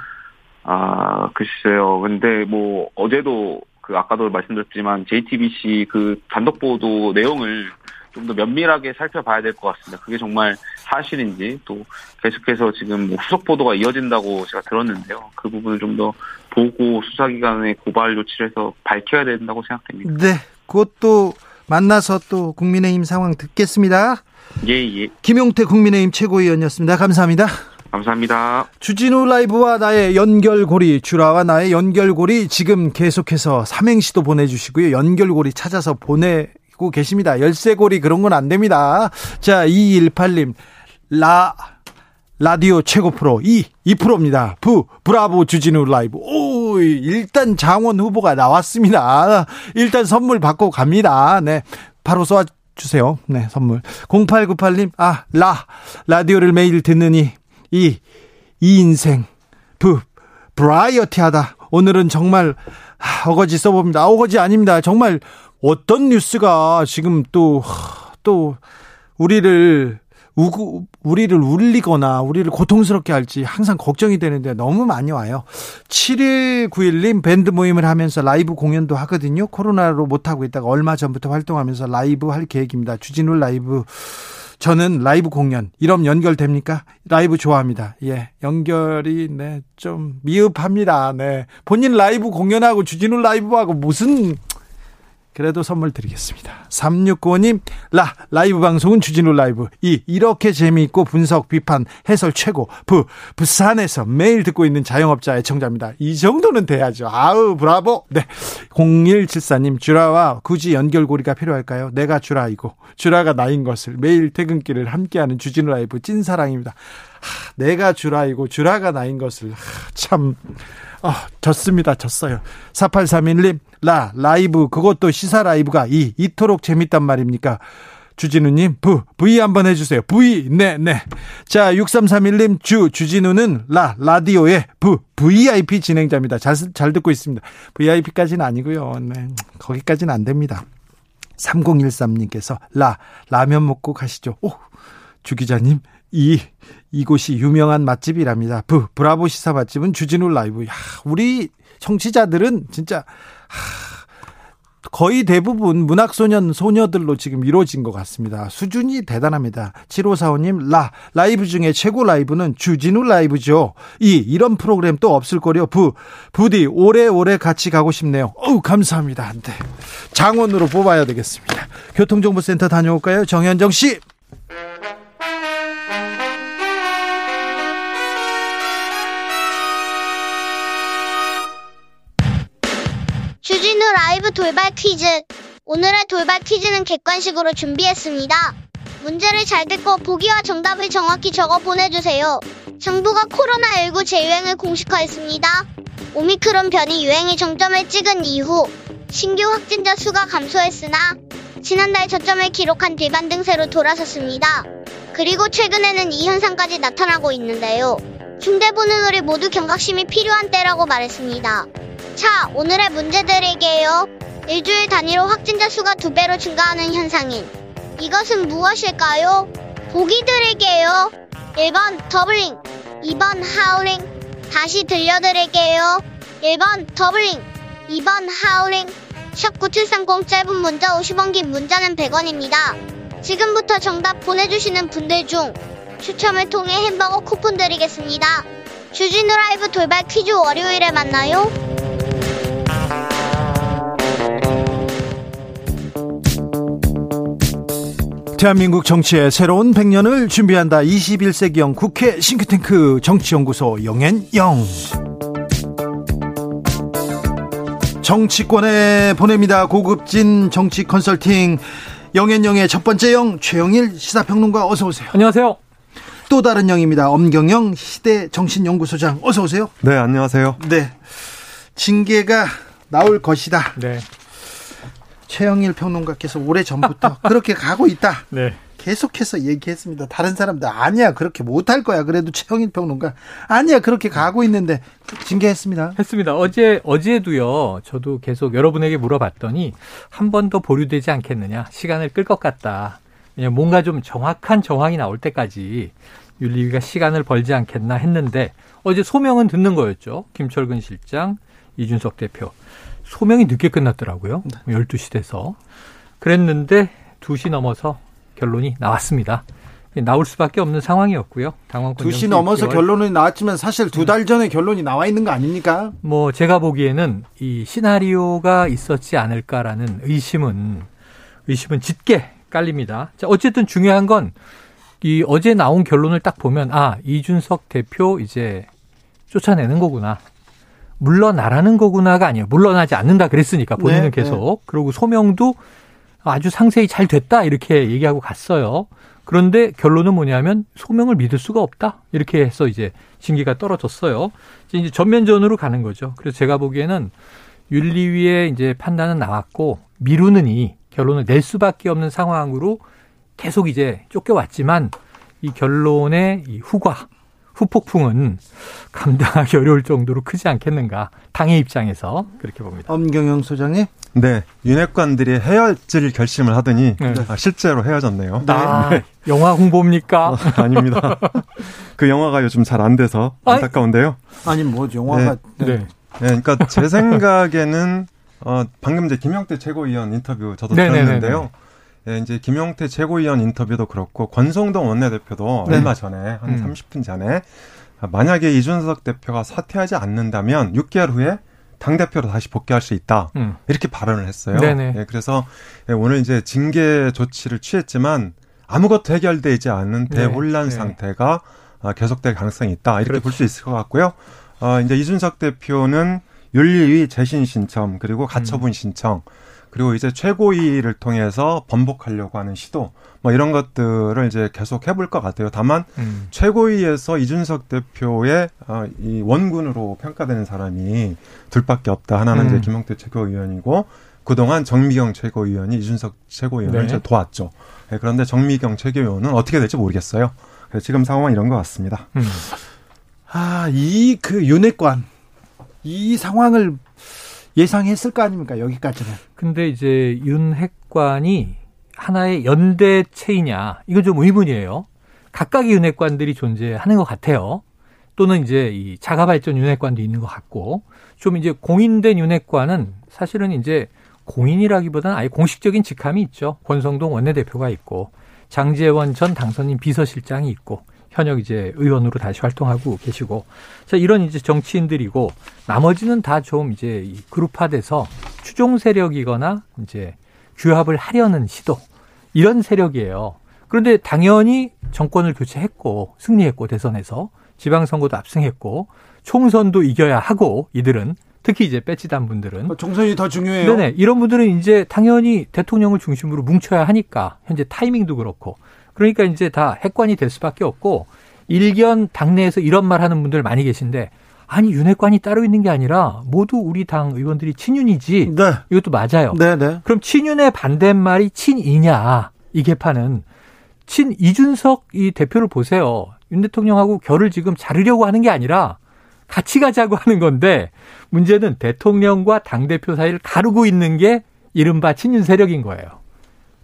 Speaker 3: 아 글쎄요. 근데 뭐 어제도 그 아까도 말씀드렸지만 JTBC 그 단독 보도 내용을 좀 더 면밀하게 살펴봐야 될 것 같습니다. 그게 정말 사실인지 또 계속해서 지금 뭐 후속 보도가 이어진다고 제가 들었는데요. 그 부분을 좀 더 보고 수사기관에 고발 조치를 해서 밝혀야 된다고 생각됩니다.
Speaker 1: 네, 그것도 만나서 또 국민의힘 상황 듣겠습니다.
Speaker 3: 예, 예.
Speaker 1: 김용태 국민의힘 최고위원이었습니다. 감사합니다.
Speaker 3: 감사합니다.
Speaker 1: 주진우 라이브와 나의 연결고리, 주라와 나의 연결고리 지금 계속해서 삼행시도 보내주시고요. 연결고리 찾아서 보내 듣고 계십니다. 열쇠고리 그런 건 안 됩니다. 자, 2218님. 라, 라디오 최고 프로 2, 2%입니다. 부, 브라보 주진우 라이브. 오, 일단 장원 후보가 나왔습니다. 일단 선물 받고 갑니다. 네. 바로 쏘아 주세요. 네, 선물. 0898님, 아, 라, 라디오를 매일 듣느니, 이, 이 인생, 부, 브라이어티 하다. 오늘은 정말 어거지 써봅니다. 어거지 아닙니다. 정말 어떤 뉴스가 지금 또, 또, 우리를 우구, 우리를 울리거나 우리를 고통스럽게 할지 항상 걱정이 되는데 너무 많이 와요. 7191님 밴드 모임을 하면서 라이브 공연도 하거든요. 코로나로 못하고 있다가 얼마 전부터 활동하면서 라이브 할 계획입니다. 주진우 라이브. 저는 라이브 공연, 이런 연결됩니까? 라이브 좋아합니다. 예. 연결이, 네, 좀 미흡합니다. 네. 본인 라이브 공연하고 주진우 라이브하고 무슨 그래도 선물 드리겠습니다. 3695님, 라, 라이브 방송은 주진우 라이브. 이, 이렇게 재미있고 분석, 비판, 해설 최고. 부, 부산에서 매일 듣고 있는 자영업자 애청자입니다. 이 정도는 돼야죠. 아우, 브라보. 네. 0174님, 주라와 굳이 연결고리가 필요할까요? 내가 주라이고, 주라가 나인 것을 매일 퇴근길을 함께하는 주진우 라이브 찐사랑입니다. 하, 내가 주라이고, 주라가 나인 것을, 하, 참. 아, 졌습니다. 졌어요. 4831님, 라, 라이브, 그것도 시사 라이브가 이, 이토록 재밌단 말입니까? 주진우님, 부, V 한번 해주세요. V, 네, 네. 자, 6331님, 주, 주진우는 라, 라디오의 부, VIP 진행자입니다. 잘, 잘 듣고 있습니다. VIP까지는 아니고요. 네, 거기까지는 안 됩니다. 3013님께서 라, 라면 먹고 가시죠. 오, 주 기자님, 이 이곳이 유명한 맛집이랍니다. 브 브라보 시사 맛집은 주진우 라이브. 야, 우리 청취자들은 진짜 하, 거의 대부분 문학소년 소녀들로 지금 이루어진 것 같습니다. 수준이 대단합니다. 7545님, 라, 라이브 중에 최고 라이브는 주진우 라이브죠. 이, 이런 프로그램 또 없을 거려. 부, 부디 오래오래 같이 가고 싶네요. 어우, 감사합니다. 네. 장원으로 뽑아야 되겠습니다. 교통정보센터 다녀올까요? 정현정 씨.
Speaker 4: 라이브 돌발 퀴즈. 오늘의 돌발 퀴즈는 객관식으로 준비했습니다. 문제를 잘 듣고 보기와 정답을 정확히 적어 보내주세요. 정부가 코로나19 재유행을 공식화했습니다. 오미크론 변이 유행이 정점을 찍은 이후 신규 확진자 수가 감소했으나 지난달 저점을 기록한 뒤 반등세로 돌아섰습니다. 그리고 최근에는 이 현상까지 나타나고 있는데요. 중대보는 우리 모두 경각심이 필요한 때라고 말했습니다. 자, 오늘의 문제 드릴게요. 일주일 단위로 확진자 수가 두 배로 증가하는 현상인 이것은 무엇일까요? 보기 드릴게요. 1번 더블링, 2번 하울링. 다시 들려드릴게요. 1번 doubling, 2번 하울링. 샵9730 짧은 문자 50원 긴 문자는 100원입니다. 지금부터 정답 보내주시는 분들 중 추첨을 통해 햄버거 쿠폰 드리겠습니다. 주진우 라이브 돌발 퀴즈 월요일에 만나요.
Speaker 1: 대한민국 정치의 새로운 100년을 준비한다. 21세기형 국회 싱크탱크 정치연구소 영앤영. 정치권에 보냅니다. 고급진 정치 컨설팅 영앤영의 첫 번째 영 최영일 시사평론가 어서 오세요.
Speaker 5: 안녕하세요.
Speaker 1: 또 다른 영입니다. 엄경영 시대 정신연구소장 어서 오세요.
Speaker 6: 네, 안녕하세요.
Speaker 1: 네. 징계가 나올 것이다. 네. 최영일 평론가께서 오래 전부터 그렇게 가고 있다. 네. 계속해서 얘기했습니다. 다른 사람들 아니야 그렇게 못할 거야. 그래도 최영일 평론가 아니야 그렇게 가고 있는데 징계했습니다.
Speaker 5: 했습니다. 어제 어제도요. 저도 계속 여러분에게 물어봤더니 한 번 더 보류되지 않겠느냐. 시간을 끌 것 같다. 왜냐 뭔가 좀 정확한 정황이 나올 때까지 윤리위가 시간을 벌지 않겠나 했는데 어제 소명은 듣는 거였죠. 김철근 실장, 이준석 대표. 소명이 늦게 끝났더라고요. 네. 12시 돼서. 그랬는데 2시 넘어서 결론이 나왔습니다. 나올 수밖에 없는 상황이었고요.
Speaker 1: 당원권 2시 넘어서 6개월. 결론이 나왔지만 사실 두 달 전에 결론이 나와 있는 거 아닙니까?
Speaker 5: 뭐 제가 보기에는 이 시나리오가 있었지 않을까라는 의심은 의심은 짙게 깔립니다. 자, 어쨌든 중요한 건 이 어제 나온 결론을 딱 보면 아, 이준석 대표 이제 쫓아내는 거구나. 물러나라는 거구나가 아니에요. 물러나지 않는다 그랬으니까 본인은 네, 계속. 네. 그리고 소명도 아주 상세히 잘 됐다 이렇게 얘기하고 갔어요. 그런데 결론은 뭐냐면 소명을 믿을 수가 없다 이렇게 해서 이제 징계가 떨어졌어요. 이제 전면전으로 가는 거죠. 그래서 제가 보기에는 윤리위의 이제 판단은 나왔고 미루느니 결론을 낼 수밖에 없는 상황으로 계속 이제 쫓겨왔지만 이 결론의 이 후과 후폭풍은 감당하기 어려울 정도로 크지 않겠는가. 당의 입장에서 그렇게 봅니다.
Speaker 1: 엄경영 소장님?
Speaker 6: 네. 윤핵관들이 헤어질 결심을 하더니 네. 아, 실제로 헤어졌네요.
Speaker 5: 아, 네. 영화 홍보입니까? 어,
Speaker 6: 아닙니다. 그 영화가 요즘 잘 안 돼서 안타까운데요.
Speaker 1: 아니, 뭐, 영화가.
Speaker 6: 네. 네. 네. 그러니까 제 생각에는 어, 방금 이제 김영태 최고위원 인터뷰 저도 네네네네. 들었는데요. 예, 이제 김용태 최고위원 인터뷰도 그렇고 권성동 원내대표도 네. 얼마 전에 한 음. 30분 전에 만약에 이준석 대표가 사퇴하지 않는다면 6개월 후에 당 대표로 다시 복귀할 수 있다 음. 이렇게 발언을 했어요. 네네. 예, 그래서 예, 오늘 이제 징계 조치를 취했지만 아무것도 해결되지 않은 네. 대혼란 네. 상태가 아, 계속될 가능성이 있다 이렇게 그렇죠. 볼수 있을 것 같고요. 어, 이제 이준석 대표는 윤리위 재신 신청 그리고 가처분 음. 신청 그리고 이제 최고위를 통해서 번복하려고 하는 시도 뭐 이런 것들을 이제 계속 해볼 것 같아요. 다만 음. 최고위에서 이준석 대표의 어, 이 원군으로 평가되는 사람이 둘밖에 없다. 하나는 음. 이제 김용태 최고위원이고 그동안 정미경 최고위원이 이준석 최고위원을 네. 도왔죠. 네, 그런데 정미경 최고위원은 어떻게 될지 모르겠어요. 지금 상황은 이런 것 같습니다. 음.
Speaker 1: 아, 이 그 윤핵관 이 상황을 예상했을 거 아닙니까? 여기까지는.
Speaker 5: 근데 이제 윤 핵관이 하나의 연대체이냐 이건 좀 의문이에요. 각각의 윤핵관들이 존재하는 것 같아요. 또는 이제 이 자가발전 윤핵관도 있는 것 같고 좀 이제 공인된 윤핵관은 사실은 이제 공인이라기보다는 아예 공식적인 직함이 있죠. 권성동 원내대표가 있고 장재원 전 당선인 비서실장이 있고 현역 이제 의원으로 다시 활동하고 계시고 자 이런 이제 정치인들이고 나머지는 다 좀 이제 그룹화돼서 추종 세력이거나 이제 규합을 하려는 시도 이런 세력이에요. 그런데 당연히 정권을 교체했고 승리했고 대선에서 지방선거도 압승했고 총선도 이겨야 하고 이들은 특히 이제 빼치단 분들은
Speaker 1: 어, 총선이 더 중요해요.
Speaker 5: 네네 이런 분들은 이제 당연히 대통령을 중심으로 뭉쳐야 하니까 현재 타이밍도 그렇고 그러니까 이제 다 핵관이 될 수밖에 없고 일견 당내에서 이런 말 하는 분들 많이 계신데 아니 윤핵관이 따로 있는 게 아니라 모두 우리 당 의원들이 친윤이지. 네. 이것도 맞아요. 네, 네. 그럼 친윤의 반대말이 친이냐? 이 개파는 친 이준석 이 대표를 보세요. 윤 대통령하고 결을 지금 자르려고 하는 게 아니라 같이 가자고 하는 건데 문제는 대통령과 당 대표 사이를 가르고 있는 게 이른바 친윤 세력인 거예요.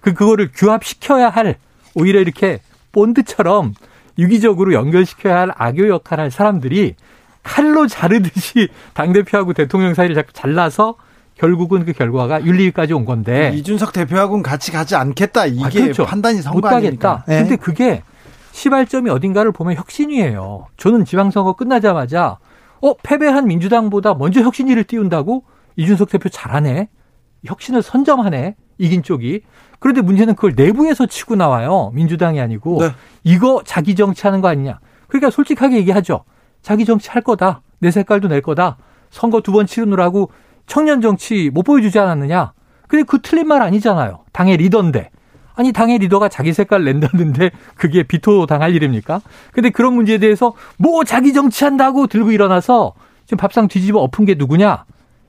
Speaker 5: 그 그거를 규합시켜야 할 오히려 이렇게 본드처럼 유기적으로 연결시켜야 할 악교 역할을 할 사람들이 칼로 자르듯이 당대표하고 대통령 사이를 자꾸 잘라서 결국은 그 결과가 윤리위까지 온 건데
Speaker 1: 이준석 대표하고는 같이 가지 않겠다 이게 아, 그렇죠. 판단이 가겠다.
Speaker 5: 네. 근데 그게 시발점이 어딘가를 보면 혁신이에요. 저는 지방선거 끝나자마자 어 패배한 민주당보다 먼저 혁신위를 띄운다고 이준석 대표 잘하네. 혁신을 선점하네. 이긴 쪽이. 그런데 문제는 그걸 내부에서 치고 나와요. 민주당이 아니고. 네. 이거 자기 정치하는 거 아니냐. 그러니까 솔직하게 얘기하죠. 자기 정치 할 거다. 내 색깔도 낼 거다. 선거 두 번 치르느라고 청년 정치 못 보여주지 않았느냐. 근데 그 틀린 말 아니잖아요. 당의 리더인데. 아니 당의 리더가 자기 색깔 낸다는데 그게 비토 당할 일입니까? 근데 그런 문제에 대해서 뭐 자기 정치한다고 들고 일어나서 지금 밥상 뒤집어 엎은 게 누구냐?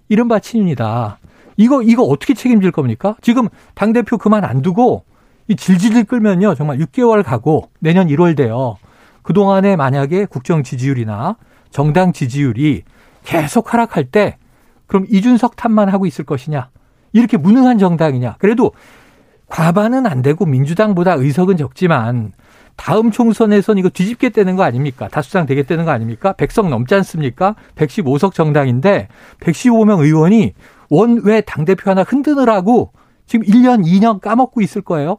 Speaker 5: 이른바 친윤이다. 이거 이거 어떻게 책임질 겁니까? 지금 당 대표 그만 안 두고 이 질질 끌면요 정말 6개월 가고 내년 1월 돼요. 그 동안에 만약에 국정 지지율이나 정당 지지율이 계속 하락할 때 그럼 이준석 탓만 하고 있을 것이냐? 이렇게 무능한 정당이냐? 그래도 과반은 안 되고 민주당보다 의석은 적지만 다음 총선에선 이거 뒤집게 되는 거 아닙니까? 다수당 되겠다는 거 아닙니까? 100석 넘지 않습니까? 115석 정당인데 115명 의원이 원외 당대표 하나 흔드느라고 지금 1년, 2년 까먹고 있을 거예요.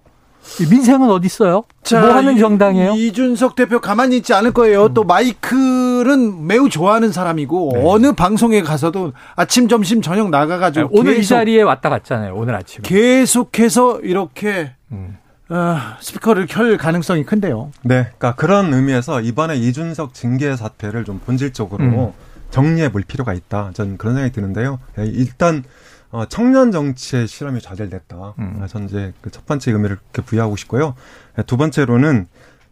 Speaker 5: 민생은 어디 있어요? 자, 뭐 하는 정당이에요?
Speaker 1: 이준석 대표 가만히 있지 않을 거예요. 음. 또 마이크는 매우 좋아하는 사람이고 네. 어느 방송에 가서도 아침, 점심, 저녁 나가가지고
Speaker 5: 네, 오늘 이 자리에 왔다 갔잖아요. 오늘 아침
Speaker 1: 계속해서 이렇게 음. 어, 스피커를 켤 가능성이 큰데요.
Speaker 6: 네, 그러니까 그런 의미에서 이번에 이준석 징계 사태를 좀 본질적으로 음. 정리해 볼 필요가 있다. 저는 그런 생각이 드는데요. 예, 일단 어, 청년 정치의 실험이 좌절됐다. 음. 아, 전 이제 그 첫 번째 의미를 그렇게 부여하고 싶고요. 예, 두 번째로는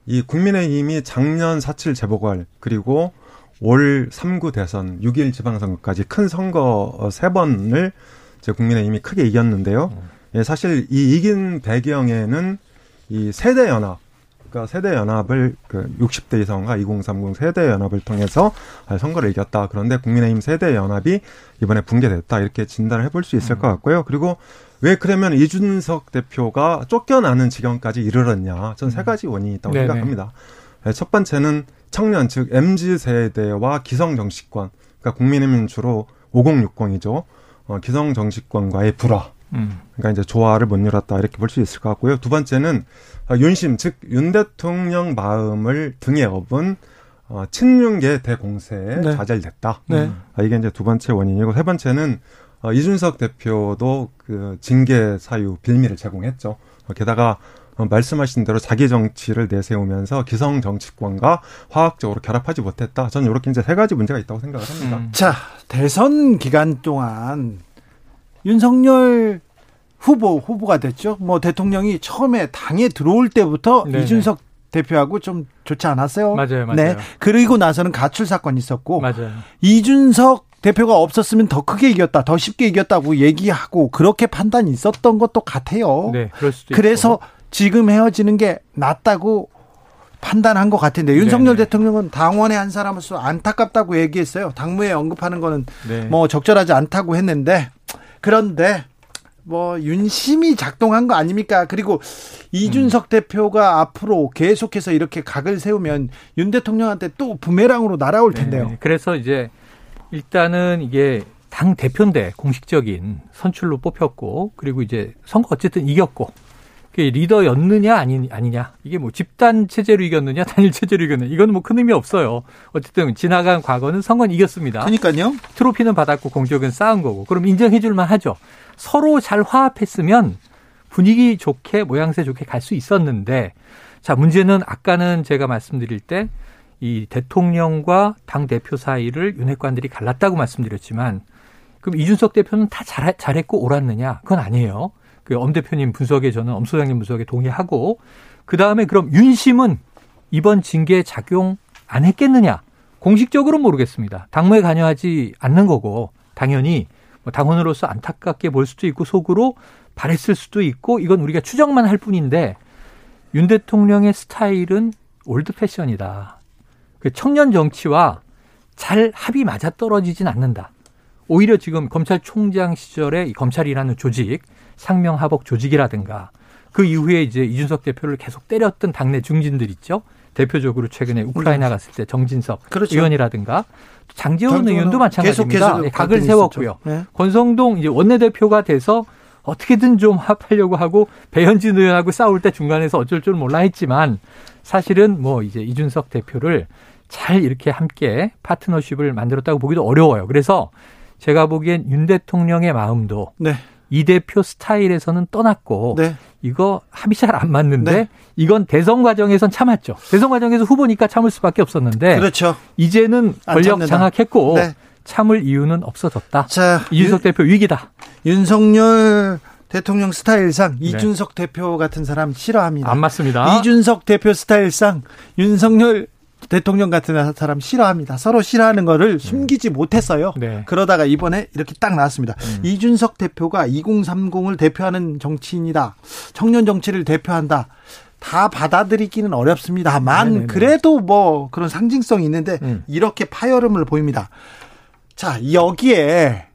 Speaker 6: 이 국민의힘이 작년 4.7 재보궐 그리고 올 3구 대선 6.1 지방선거까지 큰 선거 세 번을 이제 국민의힘이 크게 이겼는데요. 음. 예, 사실 이 이긴 배경에는 이 세대 연합 그러니까 세대 연합을 그 60대 이상과 2030 세대 연합을 통해서 선거를 이겼다. 그런데 국민의힘 세대 연합이 이번에 붕괴됐다. 이렇게 진단을 해볼 수 있을 음. 것 같고요. 그리고 왜 그러면 이준석 대표가 쫓겨나는 지경까지 이르렀냐? 전세 가지 원인이 있다고 네네. 생각합니다. 네, 첫 번째는 청년 즉 MZ 세대와 기성 정치권, 그러니까 국민의힘 주로 5060이죠. 어, 기성 정치권과의 불화. 음. 그러니까 이제 조화를 못 이뤘다 이렇게 볼 수 있을 것 같고요. 두 번째는 어, 윤심 즉 윤 대통령 마음을 등에 업은 어, 친윤계 대공세에 네. 좌절됐다. 네. 아, 이게 이제 두 번째 원인이고 세 번째는 어, 이준석 대표도 그 징계 사유 빌미를 제공했죠. 어, 게다가 어, 말씀하신 대로 자기 정치를 내세우면서 기성 정치권과 화학적으로 결합하지 못했다. 저는 이렇게 이제 세 가지 문제가 있다고 생각을 합니다. 음.
Speaker 1: 자, 대선 기간 동안 윤석열 후보 후보가 됐죠. 뭐 대통령이 처음에 당에 들어올 때부터 네네. 이준석 대표하고 좀 좋지 않았어요.
Speaker 5: 맞아요, 맞아요.
Speaker 1: 네. 그리고 나서는 가출 사건이 있었고
Speaker 5: 맞아요.
Speaker 1: 이준석 대표가 없었으면 더 크게 이겼다, 더 쉽게 이겼다고 얘기하고 그렇게 판단이 있었던 것도 같아요.
Speaker 5: 네, 그럴 수도
Speaker 1: 그래서 있고. 지금 헤어지는 게 낫다고 판단한 것 같은데 윤석열 네네. 대통령은 당원의 한 사람으로서 안타깝다고 얘기했어요. 당무에 언급하는 거는 네. 뭐 적절하지 않다고 했는데 그런데 뭐 윤심이 작동한 거 아닙니까? 그리고 이준석 음. 대표가 앞으로 계속해서 이렇게 각을 세우면 윤 대통령한테 또 부메랑으로 날아올 텐데요. 네.
Speaker 5: 그래서 이제 일단은 이게 당 대표인데 공식적인 선출로 뽑혔고 그리고 이제 선거 어쨌든 이겼고 리더였느냐 아니, 아니냐 이게 뭐 집단 체제로 이겼느냐 단일 체제로 이겼느냐 이거는 뭐큰 의미 없어요. 어쨌든 지나간 과거는 선거는 이겼습니다.
Speaker 1: 그러니까요.
Speaker 5: 트로피는 받았고 공적은 쌓은 거고 그럼 인정해줄만 하죠. 서로 잘 화합했으면 분위기 좋게 모양새 좋게 갈 수 있었는데 자 문제는 아까는 제가 말씀드릴 때 이 대통령과 당 대표 사이를 윤핵관들이 갈랐다고 말씀드렸지만 그럼 이준석 대표는 다 잘, 잘했고 옳았느냐? 그건 아니에요. 그 엄 대표님 분석에 저는 엄 소장님 분석에 동의하고 그 다음에 그럼 윤심은 이번 징계 작용 안 했겠느냐? 공식적으로 모르겠습니다. 당무에 관여하지 않는 거고 당연히 뭐 당원으로서 안타깝게 볼 수도 있고 속으로 바랬을 수도 있고 이건 우리가 추정만 할 뿐인데 윤 대통령의 스타일은 old fashion이다. 그 청년 정치와 잘 합이 맞아 떨어지진 않는다. 오히려 지금 검찰총장 시절에 검찰이라는 조직 상명하복 조직이라든가 그 이후에 이제 이준석 대표를 계속 때렸던 당내 중진들 있죠. 대표적으로 최근에 우크라이나 갔을 때 정진석 그렇죠. 의원이라든가 장재원 의원도 마찬가지입니다. 계속, 각을 세웠고요. 네. 권성동 이제 원내대표가 돼서 어떻게든 좀 합하려고 하고 배현진 의원하고 싸울 때 중간에서 어쩔 줄 몰라 했지만 사실은 뭐 이제 이준석 대표를 잘 이렇게 함께 파트너십을 만들었다고 보기도 어려워요. 그래서 제가 보기엔 윤 대통령의 마음도 네. 이 대표 스타일에서는 떠났고 네. 이거 합이 잘 안 맞는데 네. 이건 대선 과정에선 참았죠. 대선 과정에서 후보니까 참을 수밖에 없었는데
Speaker 1: 그렇죠.
Speaker 5: 이제는 권력 장악했고 네. 참을 이유는 없어졌다. 자, 이준석 윤, 대표 위기다.
Speaker 1: 윤석열 대통령 스타일상 네. 이준석 대표 같은 사람 싫어합니다.
Speaker 5: 안 맞습니다.
Speaker 1: 이준석 대표 스타일상 윤석열 대통령 같은 사람 싫어합니다. 서로 싫어하는 거를 음. 숨기지 못했어요. 네. 그러다가 이번에 이렇게 딱 나왔습니다. 음. 이준석 대표가 2030을 대표하는 정치인이다. 청년 정치를 대표한다. 다 받아들이기는 어렵습니다만 네네네. 그래도 뭐 그런 상징성이 있는데 음. 이렇게 파열음을 보입니다. 자, 여기에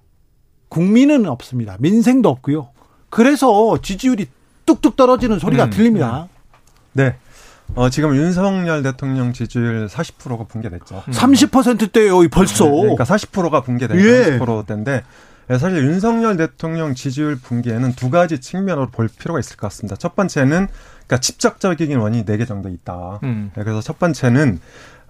Speaker 1: 국민은 없습니다. 민생도 없고요. 그래서 지지율이 뚝뚝 떨어지는 소리가 음. 들립니다.
Speaker 6: 네. 어, 지금 윤석열 대통령 지지율 40%가 붕괴됐죠.
Speaker 1: 30%대요, 벌써. 네,
Speaker 6: 그러니까 40%가 붕괴된 예. 40%대인데 예, 사실 윤석열 대통령 지지율 붕괴에는 두 가지 측면으로 볼 필요가 있을 것 같습니다. 첫 번째는 그러니까 직접적인 원인이 네 개 정도 있다. 음. 네, 그래서 첫 번째는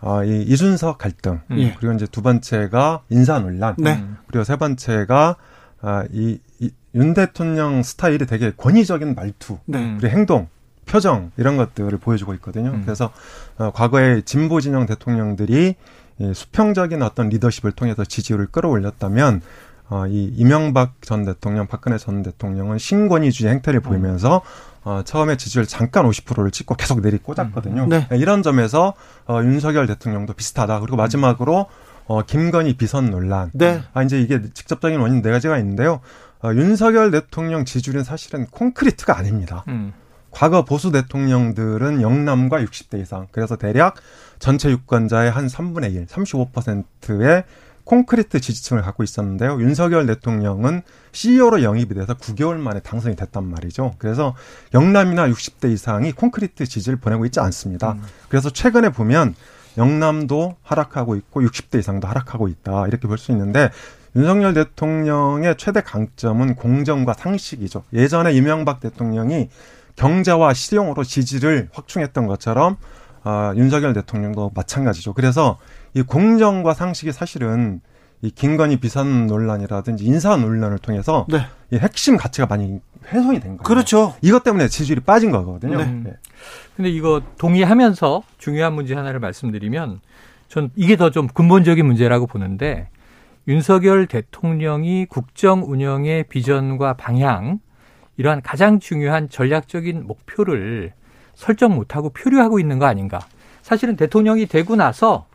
Speaker 6: 어, 이 이준석 갈등 음. 예. 그리고 이제 두 번째가 인사 논란 네. 그리고 세 번째가 아, 이, 이, 윤 대통령 스타일이 되게 권위적인 말투 네. 그리고 행동 표정 이런 것들을 보여주고 있거든요. 음. 그래서 어, 과거에 진보 진영 대통령들이 이 수평적인 어떤 리더십을 통해서 지지율을 끌어올렸다면 어, 이 이명박 전 대통령, 박근혜 전 대통령은 신권위주의 행태를 보이면서 어, 처음에 지지율 잠깐 50%를 찍고 계속 내리 꽂았거든요. 음. 네. 네. 이런 점에서 어, 윤석열 대통령도 비슷하다. 그리고 마지막으로 어, 김건희 비선 논란. 네. 아, 이제 이게 직접적인 원인 네 가지가 있는데요. 어, 윤석열 대통령 지지율은 사실은 콘크리트가 아닙니다. 음. 과거 보수 대통령들은 영남과 60대 이상. 그래서 대략 전체 유권자의 한 3분의 1, 35%의 콘크리트 지지층을 갖고 있었는데요. 윤석열 대통령은 CEO로 영입이 돼서 9개월 만에 당선이 됐단 말이죠. 그래서 영남이나 60대 이상이 콘크리트 지지를 보내고 있지 않습니다. 음. 그래서 최근에 보면 영남도 하락하고 있고 60대 이상도 하락하고 있다. 이렇게 볼 수 있는데 윤석열 대통령의 최대 강점은 공정과 상식이죠. 예전에 이명박 대통령이 경제와 실용으로 지지를 확충했던 것처럼 아, 윤석열 대통령도 마찬가지죠. 그래서 이 공정과 상식이 사실은 이 김건희 비선 논란이라든지 인사 논란을 통해서 네. 이 핵심 가치가 많이 훼손이 된 거예요.
Speaker 1: 그렇죠.
Speaker 6: 이것 때문에 지지율이 빠진 거거든요. 네.
Speaker 5: 네. 근데 이거 동의하면서 중요한 문제 하나를 말씀드리면 전 이게 더 좀 근본적인 문제라고 보는데 윤석열 대통령이 국정 운영의 비전과 방향 이러한 가장 중요한 전략적인 목표를 설정 못하고 표류하고 있는 거 아닌가. 사실은 대통령이 되고 나서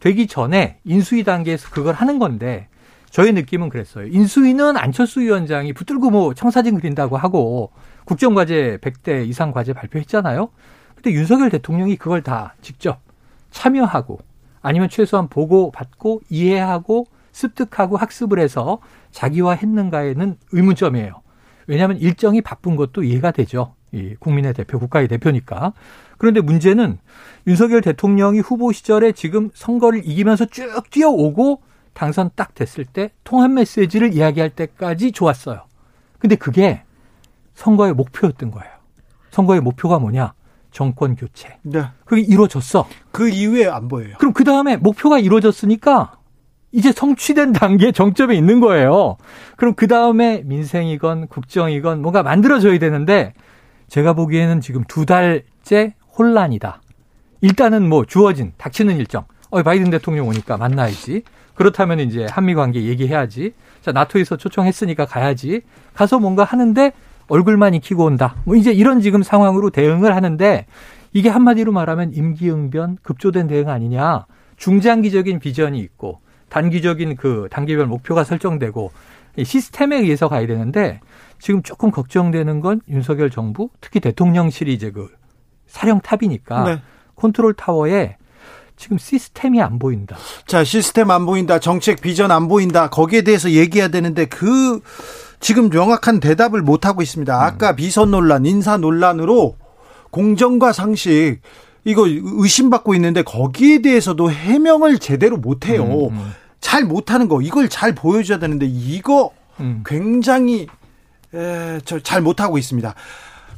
Speaker 5: 되기 전에 인수위 단계에서 그걸 하는 건데 저의 느낌은 그랬어요. 인수위는 안철수 위원장이 붙들고 뭐 청사진 그린다고 하고 국정과제 100대 이상 과제 발표했잖아요. 근데 윤석열 대통령이 그걸 다 직접 참여하고 아니면 최소한 보고 받고 이해하고 습득하고 학습을 해서 자기화 했는가에는 의문점이에요. 왜냐하면 일정이 바쁜 것도 이해가 되죠. 이 국민의 대표, 국가의 대표니까. 그런데 문제는 윤석열 대통령이 후보 시절에 지금 선거를 이기면서 쭉 뛰어오고 당선 딱 됐을 때 통합 메시지를 이야기할 때까지 좋았어요. 근데 그게 선거의 목표였던 거예요. 선거의 목표가 뭐냐? 정권 교체. 네. 그게 이루어졌어.
Speaker 1: 그 이후에 안 보여요.
Speaker 5: 그럼 그 다음에 목표가 이루어졌으니까 이제 성취된 단계 정점에 있는 거예요. 그럼 그 다음에 민생이건 국정이건 뭔가 만들어져야 되는데 제가 보기에는 지금 두 달째 혼란이다. 일단은 뭐 주어진 닥치는 일정. 어, 바이든 대통령 오니까 만나야지. 그렇다면 이제 한미 관계 얘기해야지. 자, 나토에서 초청했으니까 가야지. 가서 뭔가 하는데 얼굴만 익히고 온다. 뭐 이제 이런 지금 상황으로 대응을 하는데 이게 한마디로 말하면 임기응변 급조된 대응 아니냐. 중장기적인 비전이 있고 단기적인 그 단계별 목표가 설정되고 시스템에 의해서 가야 되는데 지금 조금 걱정되는 건 윤석열 정부, 특히 대통령실이 이제 그 사령탑이니까 네. 컨트롤 타워에 지금 시스템이 안 보인다.
Speaker 1: 자, 시스템 안 보인다. 정책 비전 안 보인다. 거기에 대해서 얘기해야 되는데 그 지금 명확한 대답을 못 하고 있습니다. 아까 음. 비선 논란, 인사 논란으로 공정과 상식 이거 의심받고 있는데 거기에 대해서도 해명을 제대로 못 해요. 음, 음. 잘 못하는 거 이걸 잘 보여줘야 되는데 이거 음. 굉장히 에, 저잘 못하고 있습니다.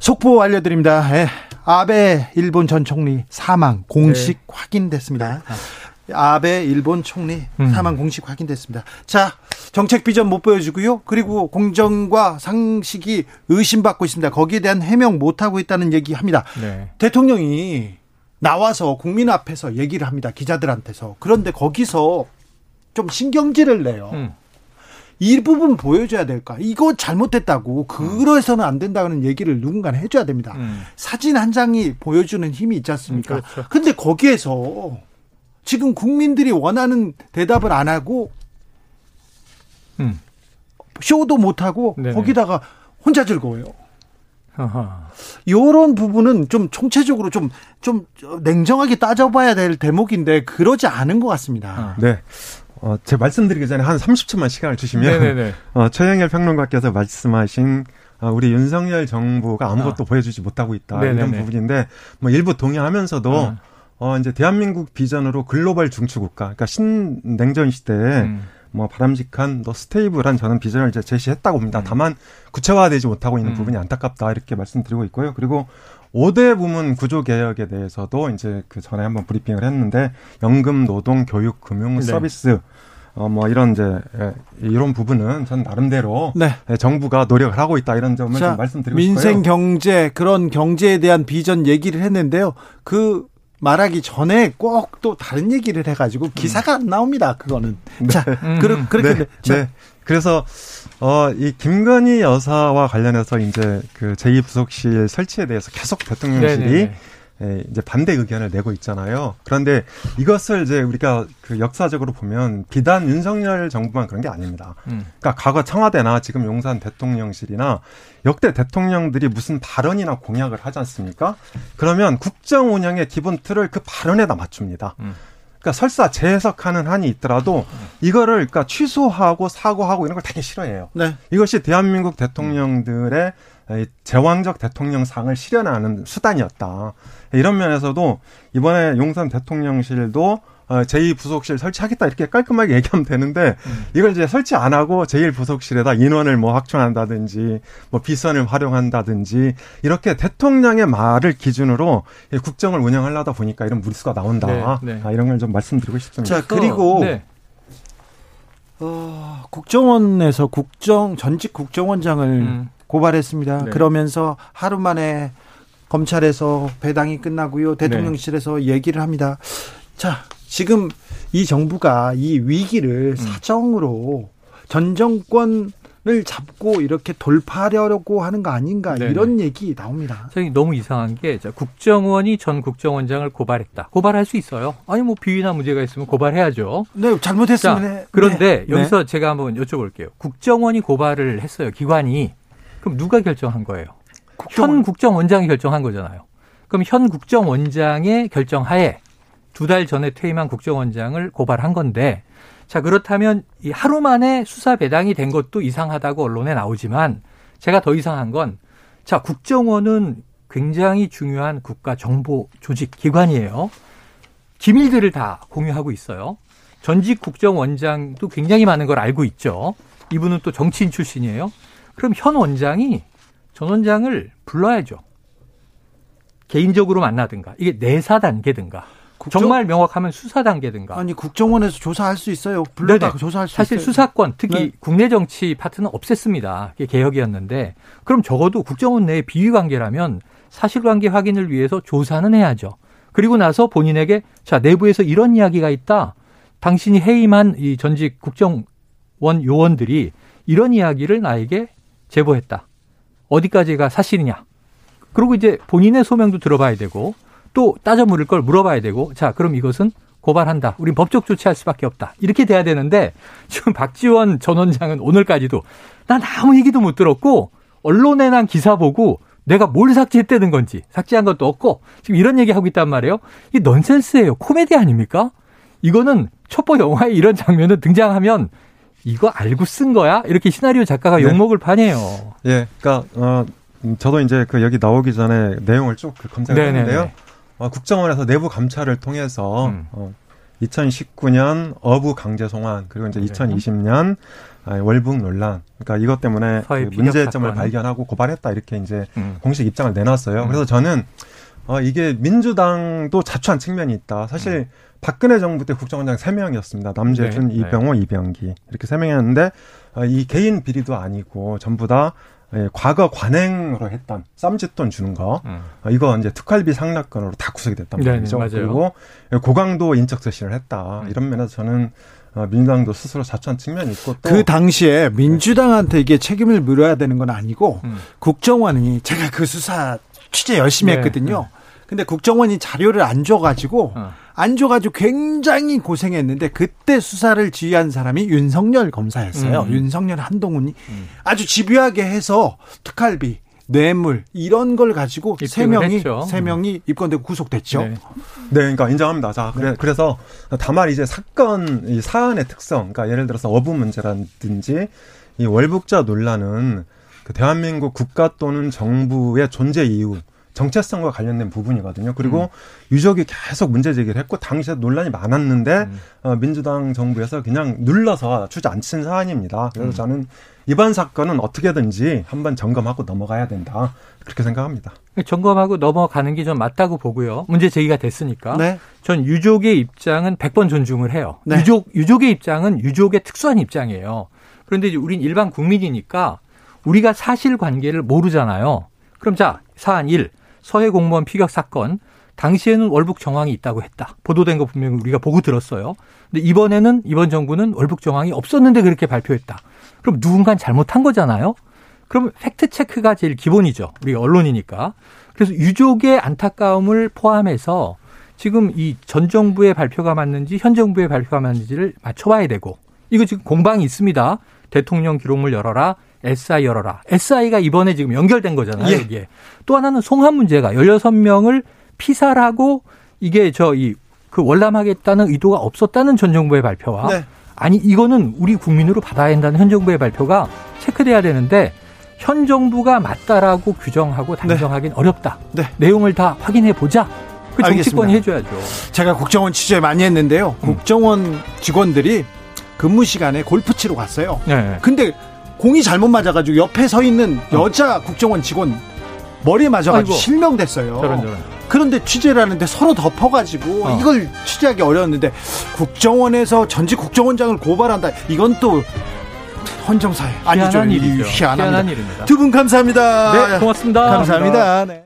Speaker 1: 속보 알려드립니다. 에, 아베 일본 전 총리 사망 공식 네. 확인됐습니다. 아 베 일본 총리 음. 사망 공식 확인됐습니다. 자, 정책 비전 못 보여주고요. 그리고 공정과 상식이 의심받고 있습니다. 거기에 대한 해명 못 하고 있다는 얘기합니다. 네. 대통령이 나와서 국민 앞에서 얘기를 합니다. 기자들한테서. 그런데 거기서 좀 신경질을 내요. 음. 이 부분 보여줘야 될까? 이거 잘못됐다고 그러해서는 안 된다는 얘기를 누군가 해줘야 됩니다. 음. 사진 한 장이 보여주는 힘이 있지 않습니까? 음, 그렇죠. 근데 거기에서 지금 국민들이 원하는 대답을 안 하고 음. 쇼도 못 하고 거기다가 혼자 즐거워요. 이런 부분은 좀 총체적으로 좀, 좀 냉정하게 따져봐야 될 대목인데 그러지 않은 것 같습니다.
Speaker 6: 네. 어, 제 말씀드리기 전에 한 30초만 시간을 주시면 어, 최영일 평론가께서 말씀하신 어, 우리 윤석열 정부가 아무것도 어. 보여주지 못하고 있다 네네네. 이런 부분인데 뭐 일부 동의하면서도 어. 어, 이제 대한민국 비전으로 글로벌 중추국가, 그러니까 신냉전 시대에 음. 뭐 바람직한 또 stable한 저는 비전을 이제 제시했다고 봅니다. 음. 다만 구체화되지 못하고 있는 음. 부분이 안타깝다 이렇게 말씀드리고 있고요. 그리고 5대 부문 구조 개혁에 대해서도 이제 그 전에 한번 브리핑을 했는데 연금, 노동, 교육, 금융, 네. 서비스 어, 뭐, 이런 이제, 예, 이런 부분은 전 나름대로. 네. 예, 정부가 노력을 하고 있다 이런 점을 자, 좀 말씀드리고
Speaker 1: 민생
Speaker 6: 싶어요.
Speaker 1: 민생 경제, 그런 경제에 대한 비전 얘기를 했는데요. 그 말하기 전에 꼭 또 다른 얘기를 해가지고 기사가 안 나옵니다. 그거는. 네. 자, 음. 그렇, 그렇게. 네.
Speaker 6: 네. 그래서 어, 이 김건희 여사와 관련해서 이제 그 제2부속실 설치에 대해서 계속 대통령실이 네네. 예, 이제 반대 의견을 내고 있잖아요. 그런데 이것을 이제 우리가 그 역사적으로 보면 비단 윤석열 정부만 그런 게 아닙니다. 음. 그러니까 과거 청와대나 지금 용산 대통령실이나 역대 대통령들이 무슨 발언이나 공약을 하지 않습니까? 그러면 국정 운영의 기본 틀을 그 발언에다 맞춥니다. 음. 그러니까 설사 재해석하는 한이 있더라도 이거를 그러니까 취소하고 사과하고 이런 걸 되게 싫어해요. 네. 이것이 대한민국 대통령들의 제왕적 대통령상을 실현하는 수단이었다. 이런 면에서도 이번에 용산 대통령실도 어, 제2부속실 설치하겠다 이렇게 깔끔하게 얘기하면 되는데 음. 이걸 이제 설치 안 하고 제1부속실에다 인원을 뭐 확충한다든지 뭐 비선을 활용한다든지 이렇게 대통령의 말을 기준으로 국정을 운영하려다 보니까 이런 무리수가 나온다. 네, 네. 아, 이런 걸 좀 말씀드리고 싶습니다.
Speaker 1: 자 그리고 네. 어, 국정원에서 국정 전직 국정원장을 음. 고발했습니다. 네. 그러면서 하루 만에 검찰에서 배당이 끝나고요. 대통령실에서 네. 얘기를 합니다. 자, 지금 이 정부가 이 위기를 음. 사정으로 전 정권 을 잡고 이렇게 돌파하려고 하는 거 아닌가 네네. 이런 얘기 나옵니다.
Speaker 5: 저기 너무 이상한 게 국정원이 전 국정원장을 고발했다. 고발할 수 있어요. 아니 뭐 비위나 문제가 있으면 고발해야죠.
Speaker 1: 네, 잘못했으면 자,
Speaker 5: 그런데 네. 여기서 네. 제가 한번 여쭤볼게요. 국정원이 고발을 했어요. 기관이 그럼 누가 결정한 거예요? 국정원. 현 국정원장이 결정한 거잖아요. 그럼 현 국정원장의 결정하에 두 달 전에 퇴임한 국정원장을 고발한 건데 자 그렇다면 이 하루 만에 수사 배당이 된 것도 이상하다고 언론에 나오지만 제가 더 이상한 건 자 국정원은 굉장히 중요한 국가 정보 조직 기관이에요. 기밀들을 다 공유하고 있어요. 전직 국정원장도 굉장히 많은 걸 알고 있죠. 이분은 또 정치인 출신이에요. 그럼 현 원장이 전 원장을 불러야죠. 개인적으로 만나든가 이게 내사 단계든가 국정... 정말 명확하면 수사 단계든가.
Speaker 1: 아니 국정원에서 조사할 수 있어요. 불러다 조사할 수
Speaker 5: 사실
Speaker 1: 있어요.
Speaker 5: 수사권 특히 네. 국내 정치 파트는 없앴습니다. 이게 개혁이었는데 그럼 적어도 국정원 내의 비위 관계라면 사실관계 확인을 위해서 조사는 해야죠. 그리고 나서 본인에게 자 내부에서 이런 이야기가 있다. 당신이 해임한 이 전직 국정원 요원들이 이런 이야기를 나에게 제보했다. 어디까지가 사실이냐. 그리고 이제 본인의 소명도 들어봐야 되고 또 따져 물을 걸 물어봐야 되고 자 그럼 이것은 고발한다. 우린 법적 조치할 수밖에 없다. 이렇게 돼야 되는데 지금 박지원 전 원장은 오늘까지도 난 아무 얘기도 못 들었고 언론에 난 기사 보고 내가 뭘 삭제했다는 건지 삭제한 것도 없고 지금 이런 얘기 하고 있단 말이에요. 이 넌센스예요. 코미디 아닙니까? 이거는 첩보 영화에 이런 장면은 등장하면 이거 알고 쓴 거야? 이렇게 시나리오 작가가 네. 욕먹을 판이에요.
Speaker 6: 예, 그러니까 어, 저도 이제 그 여기 나오기 전에 내용을 쭉그 검색했는데요. 어, 국정원에서 내부 감찰을 통해서 음. 어, 2019년 어부 강제 송환 그리고 이제 2020년 아, 월북 논란 그러니까 이것 때문에 그 문제점을 사건. 발견하고 고발했다 이렇게 이제 음. 공식 입장을 내놨어요. 음. 그래서 저는 어, 이게 민주당도 자초한 측면이 있다. 사실 음. 박근혜 정부 때 국정원장 3명이었습니다. 남재준, 네, 이병호, 네. 이병기. 이렇게 3명이었는데, 어, 이 개인 비리도 아니고 전부 다 예, 과거 관행으로 했던 쌈짓돈 주는 거 음. 어, 이거 이제 특활비 상납건으로 다 구속이 됐단 네, 네, 말이죠. 네, 그리고 고강도 인적 쇄신을 했다. 음. 이런 면에서 저는 어, 민주당도 스스로 자초한 측면이 있고
Speaker 1: 그 당시에 민주당한테 이게 책임을 물어야 되는 건 아니고 음. 국정원이 제가 그 수사 취재 열심히 네, 했거든요. 네. 근데 국정원이 자료를 안 줘가지고 어. 안 줘가지고 굉장히 고생했는데 그때 수사를 지휘한 사람이 윤석열 검사였어요. 음. 윤석열 한동훈이 음. 아주 집요하게 해서 특활비 뇌물 이런 걸 가지고 세 명이 세 명이 입건되고 구속됐죠. 네.
Speaker 6: 네, 그러니까 인정합니다. 자, 그래, 네. 그래서 다만 이제 사건 이 사안의 특성, 그러니까 예를 들어서 어부 문제라든지 이 월북자 논란은 그 대한민국 국가 또는 정부의 존재 이유 정체성과 관련된 부분이거든요. 그리고 음. 유족이 계속 문제 제기를 했고 당시에 논란이 많았는데 음. 어, 민주당 정부에서 그냥 눌러서 주저앉힌 사안입니다. 그래서 음. 저는 이번 사건은 어떻게든지 한번 점검하고 넘어가야 된다. 그렇게 생각합니다.
Speaker 5: 점검하고 넘어가는 게 좀 맞다고 보고요. 문제 제기가 됐으니까. 네. 전 유족의 입장은 100번 존중을 해요. 네. 유족 유족의 입장은 유족의 특수한 입장이에요. 그런데 이제 우린 일반 국민이니까 우리가 사실 관계를 모르잖아요. 그럼 자, 사안 1. 서해 공무원 피격 사건 당시에는 월북 정황이 있다고 했다. 보도된 거 분명히 우리가 보고 들었어요. 근데 이번에는 이번 정부는 월북 정황이 없었는데 그렇게 발표했다. 그럼 누군가 잘못한 거잖아요. 그럼 팩트 체크가 제일 기본이죠. 우리 언론이니까. 그래서 유족의 안타까움을 포함해서 지금 이 전 정부의 발표가 맞는지 현 정부의 발표가 맞는지를 맞춰봐야 되고 이거 지금 공방이 있습니다. 대통령 기록물 열어라. SI 열어라. SI가 이번에 지금 연결된 거잖아요. 예. 여기에. 또 하나는 송환 문제가 16명을 피살하고 이게 저 이 그 월남하겠다는 의도가 없었다는 전 정부의 발표와 네. 아니 이거는 우리 국민으로 받아야 한다는 현 정부의 발표가 체크돼야 되는데 현 정부가 맞다라고 규정하고 네. 단정하기는 네. 어렵다. 네. 내용을 다 확인해 보자. 그 정치권이 해줘야죠.
Speaker 1: 제가 국정원 취재 많이 했는데요. 음. 국정원 직원들이 근무 시간에 골프 치러 갔어요. 네. 근데 공이 잘못 맞아가지고 옆에 서 있는 어. 여자 어. 국정원 직원 머리에 맞아가지고 아이고. 실명됐어요. 저런 저런. 그런데 취재를 하는데 서로 덮어가지고 어. 이걸 취재하기 어려웠는데 국정원에서 전직 국정원장을 고발한다. 이건 또 헌정사회 아니죠.
Speaker 5: 희한한 일이죠. 희한한 일입니다.
Speaker 1: 두 분 감사합니다.
Speaker 5: 네, 고맙습니다.
Speaker 1: 감사합니다. 감사합니다. 네.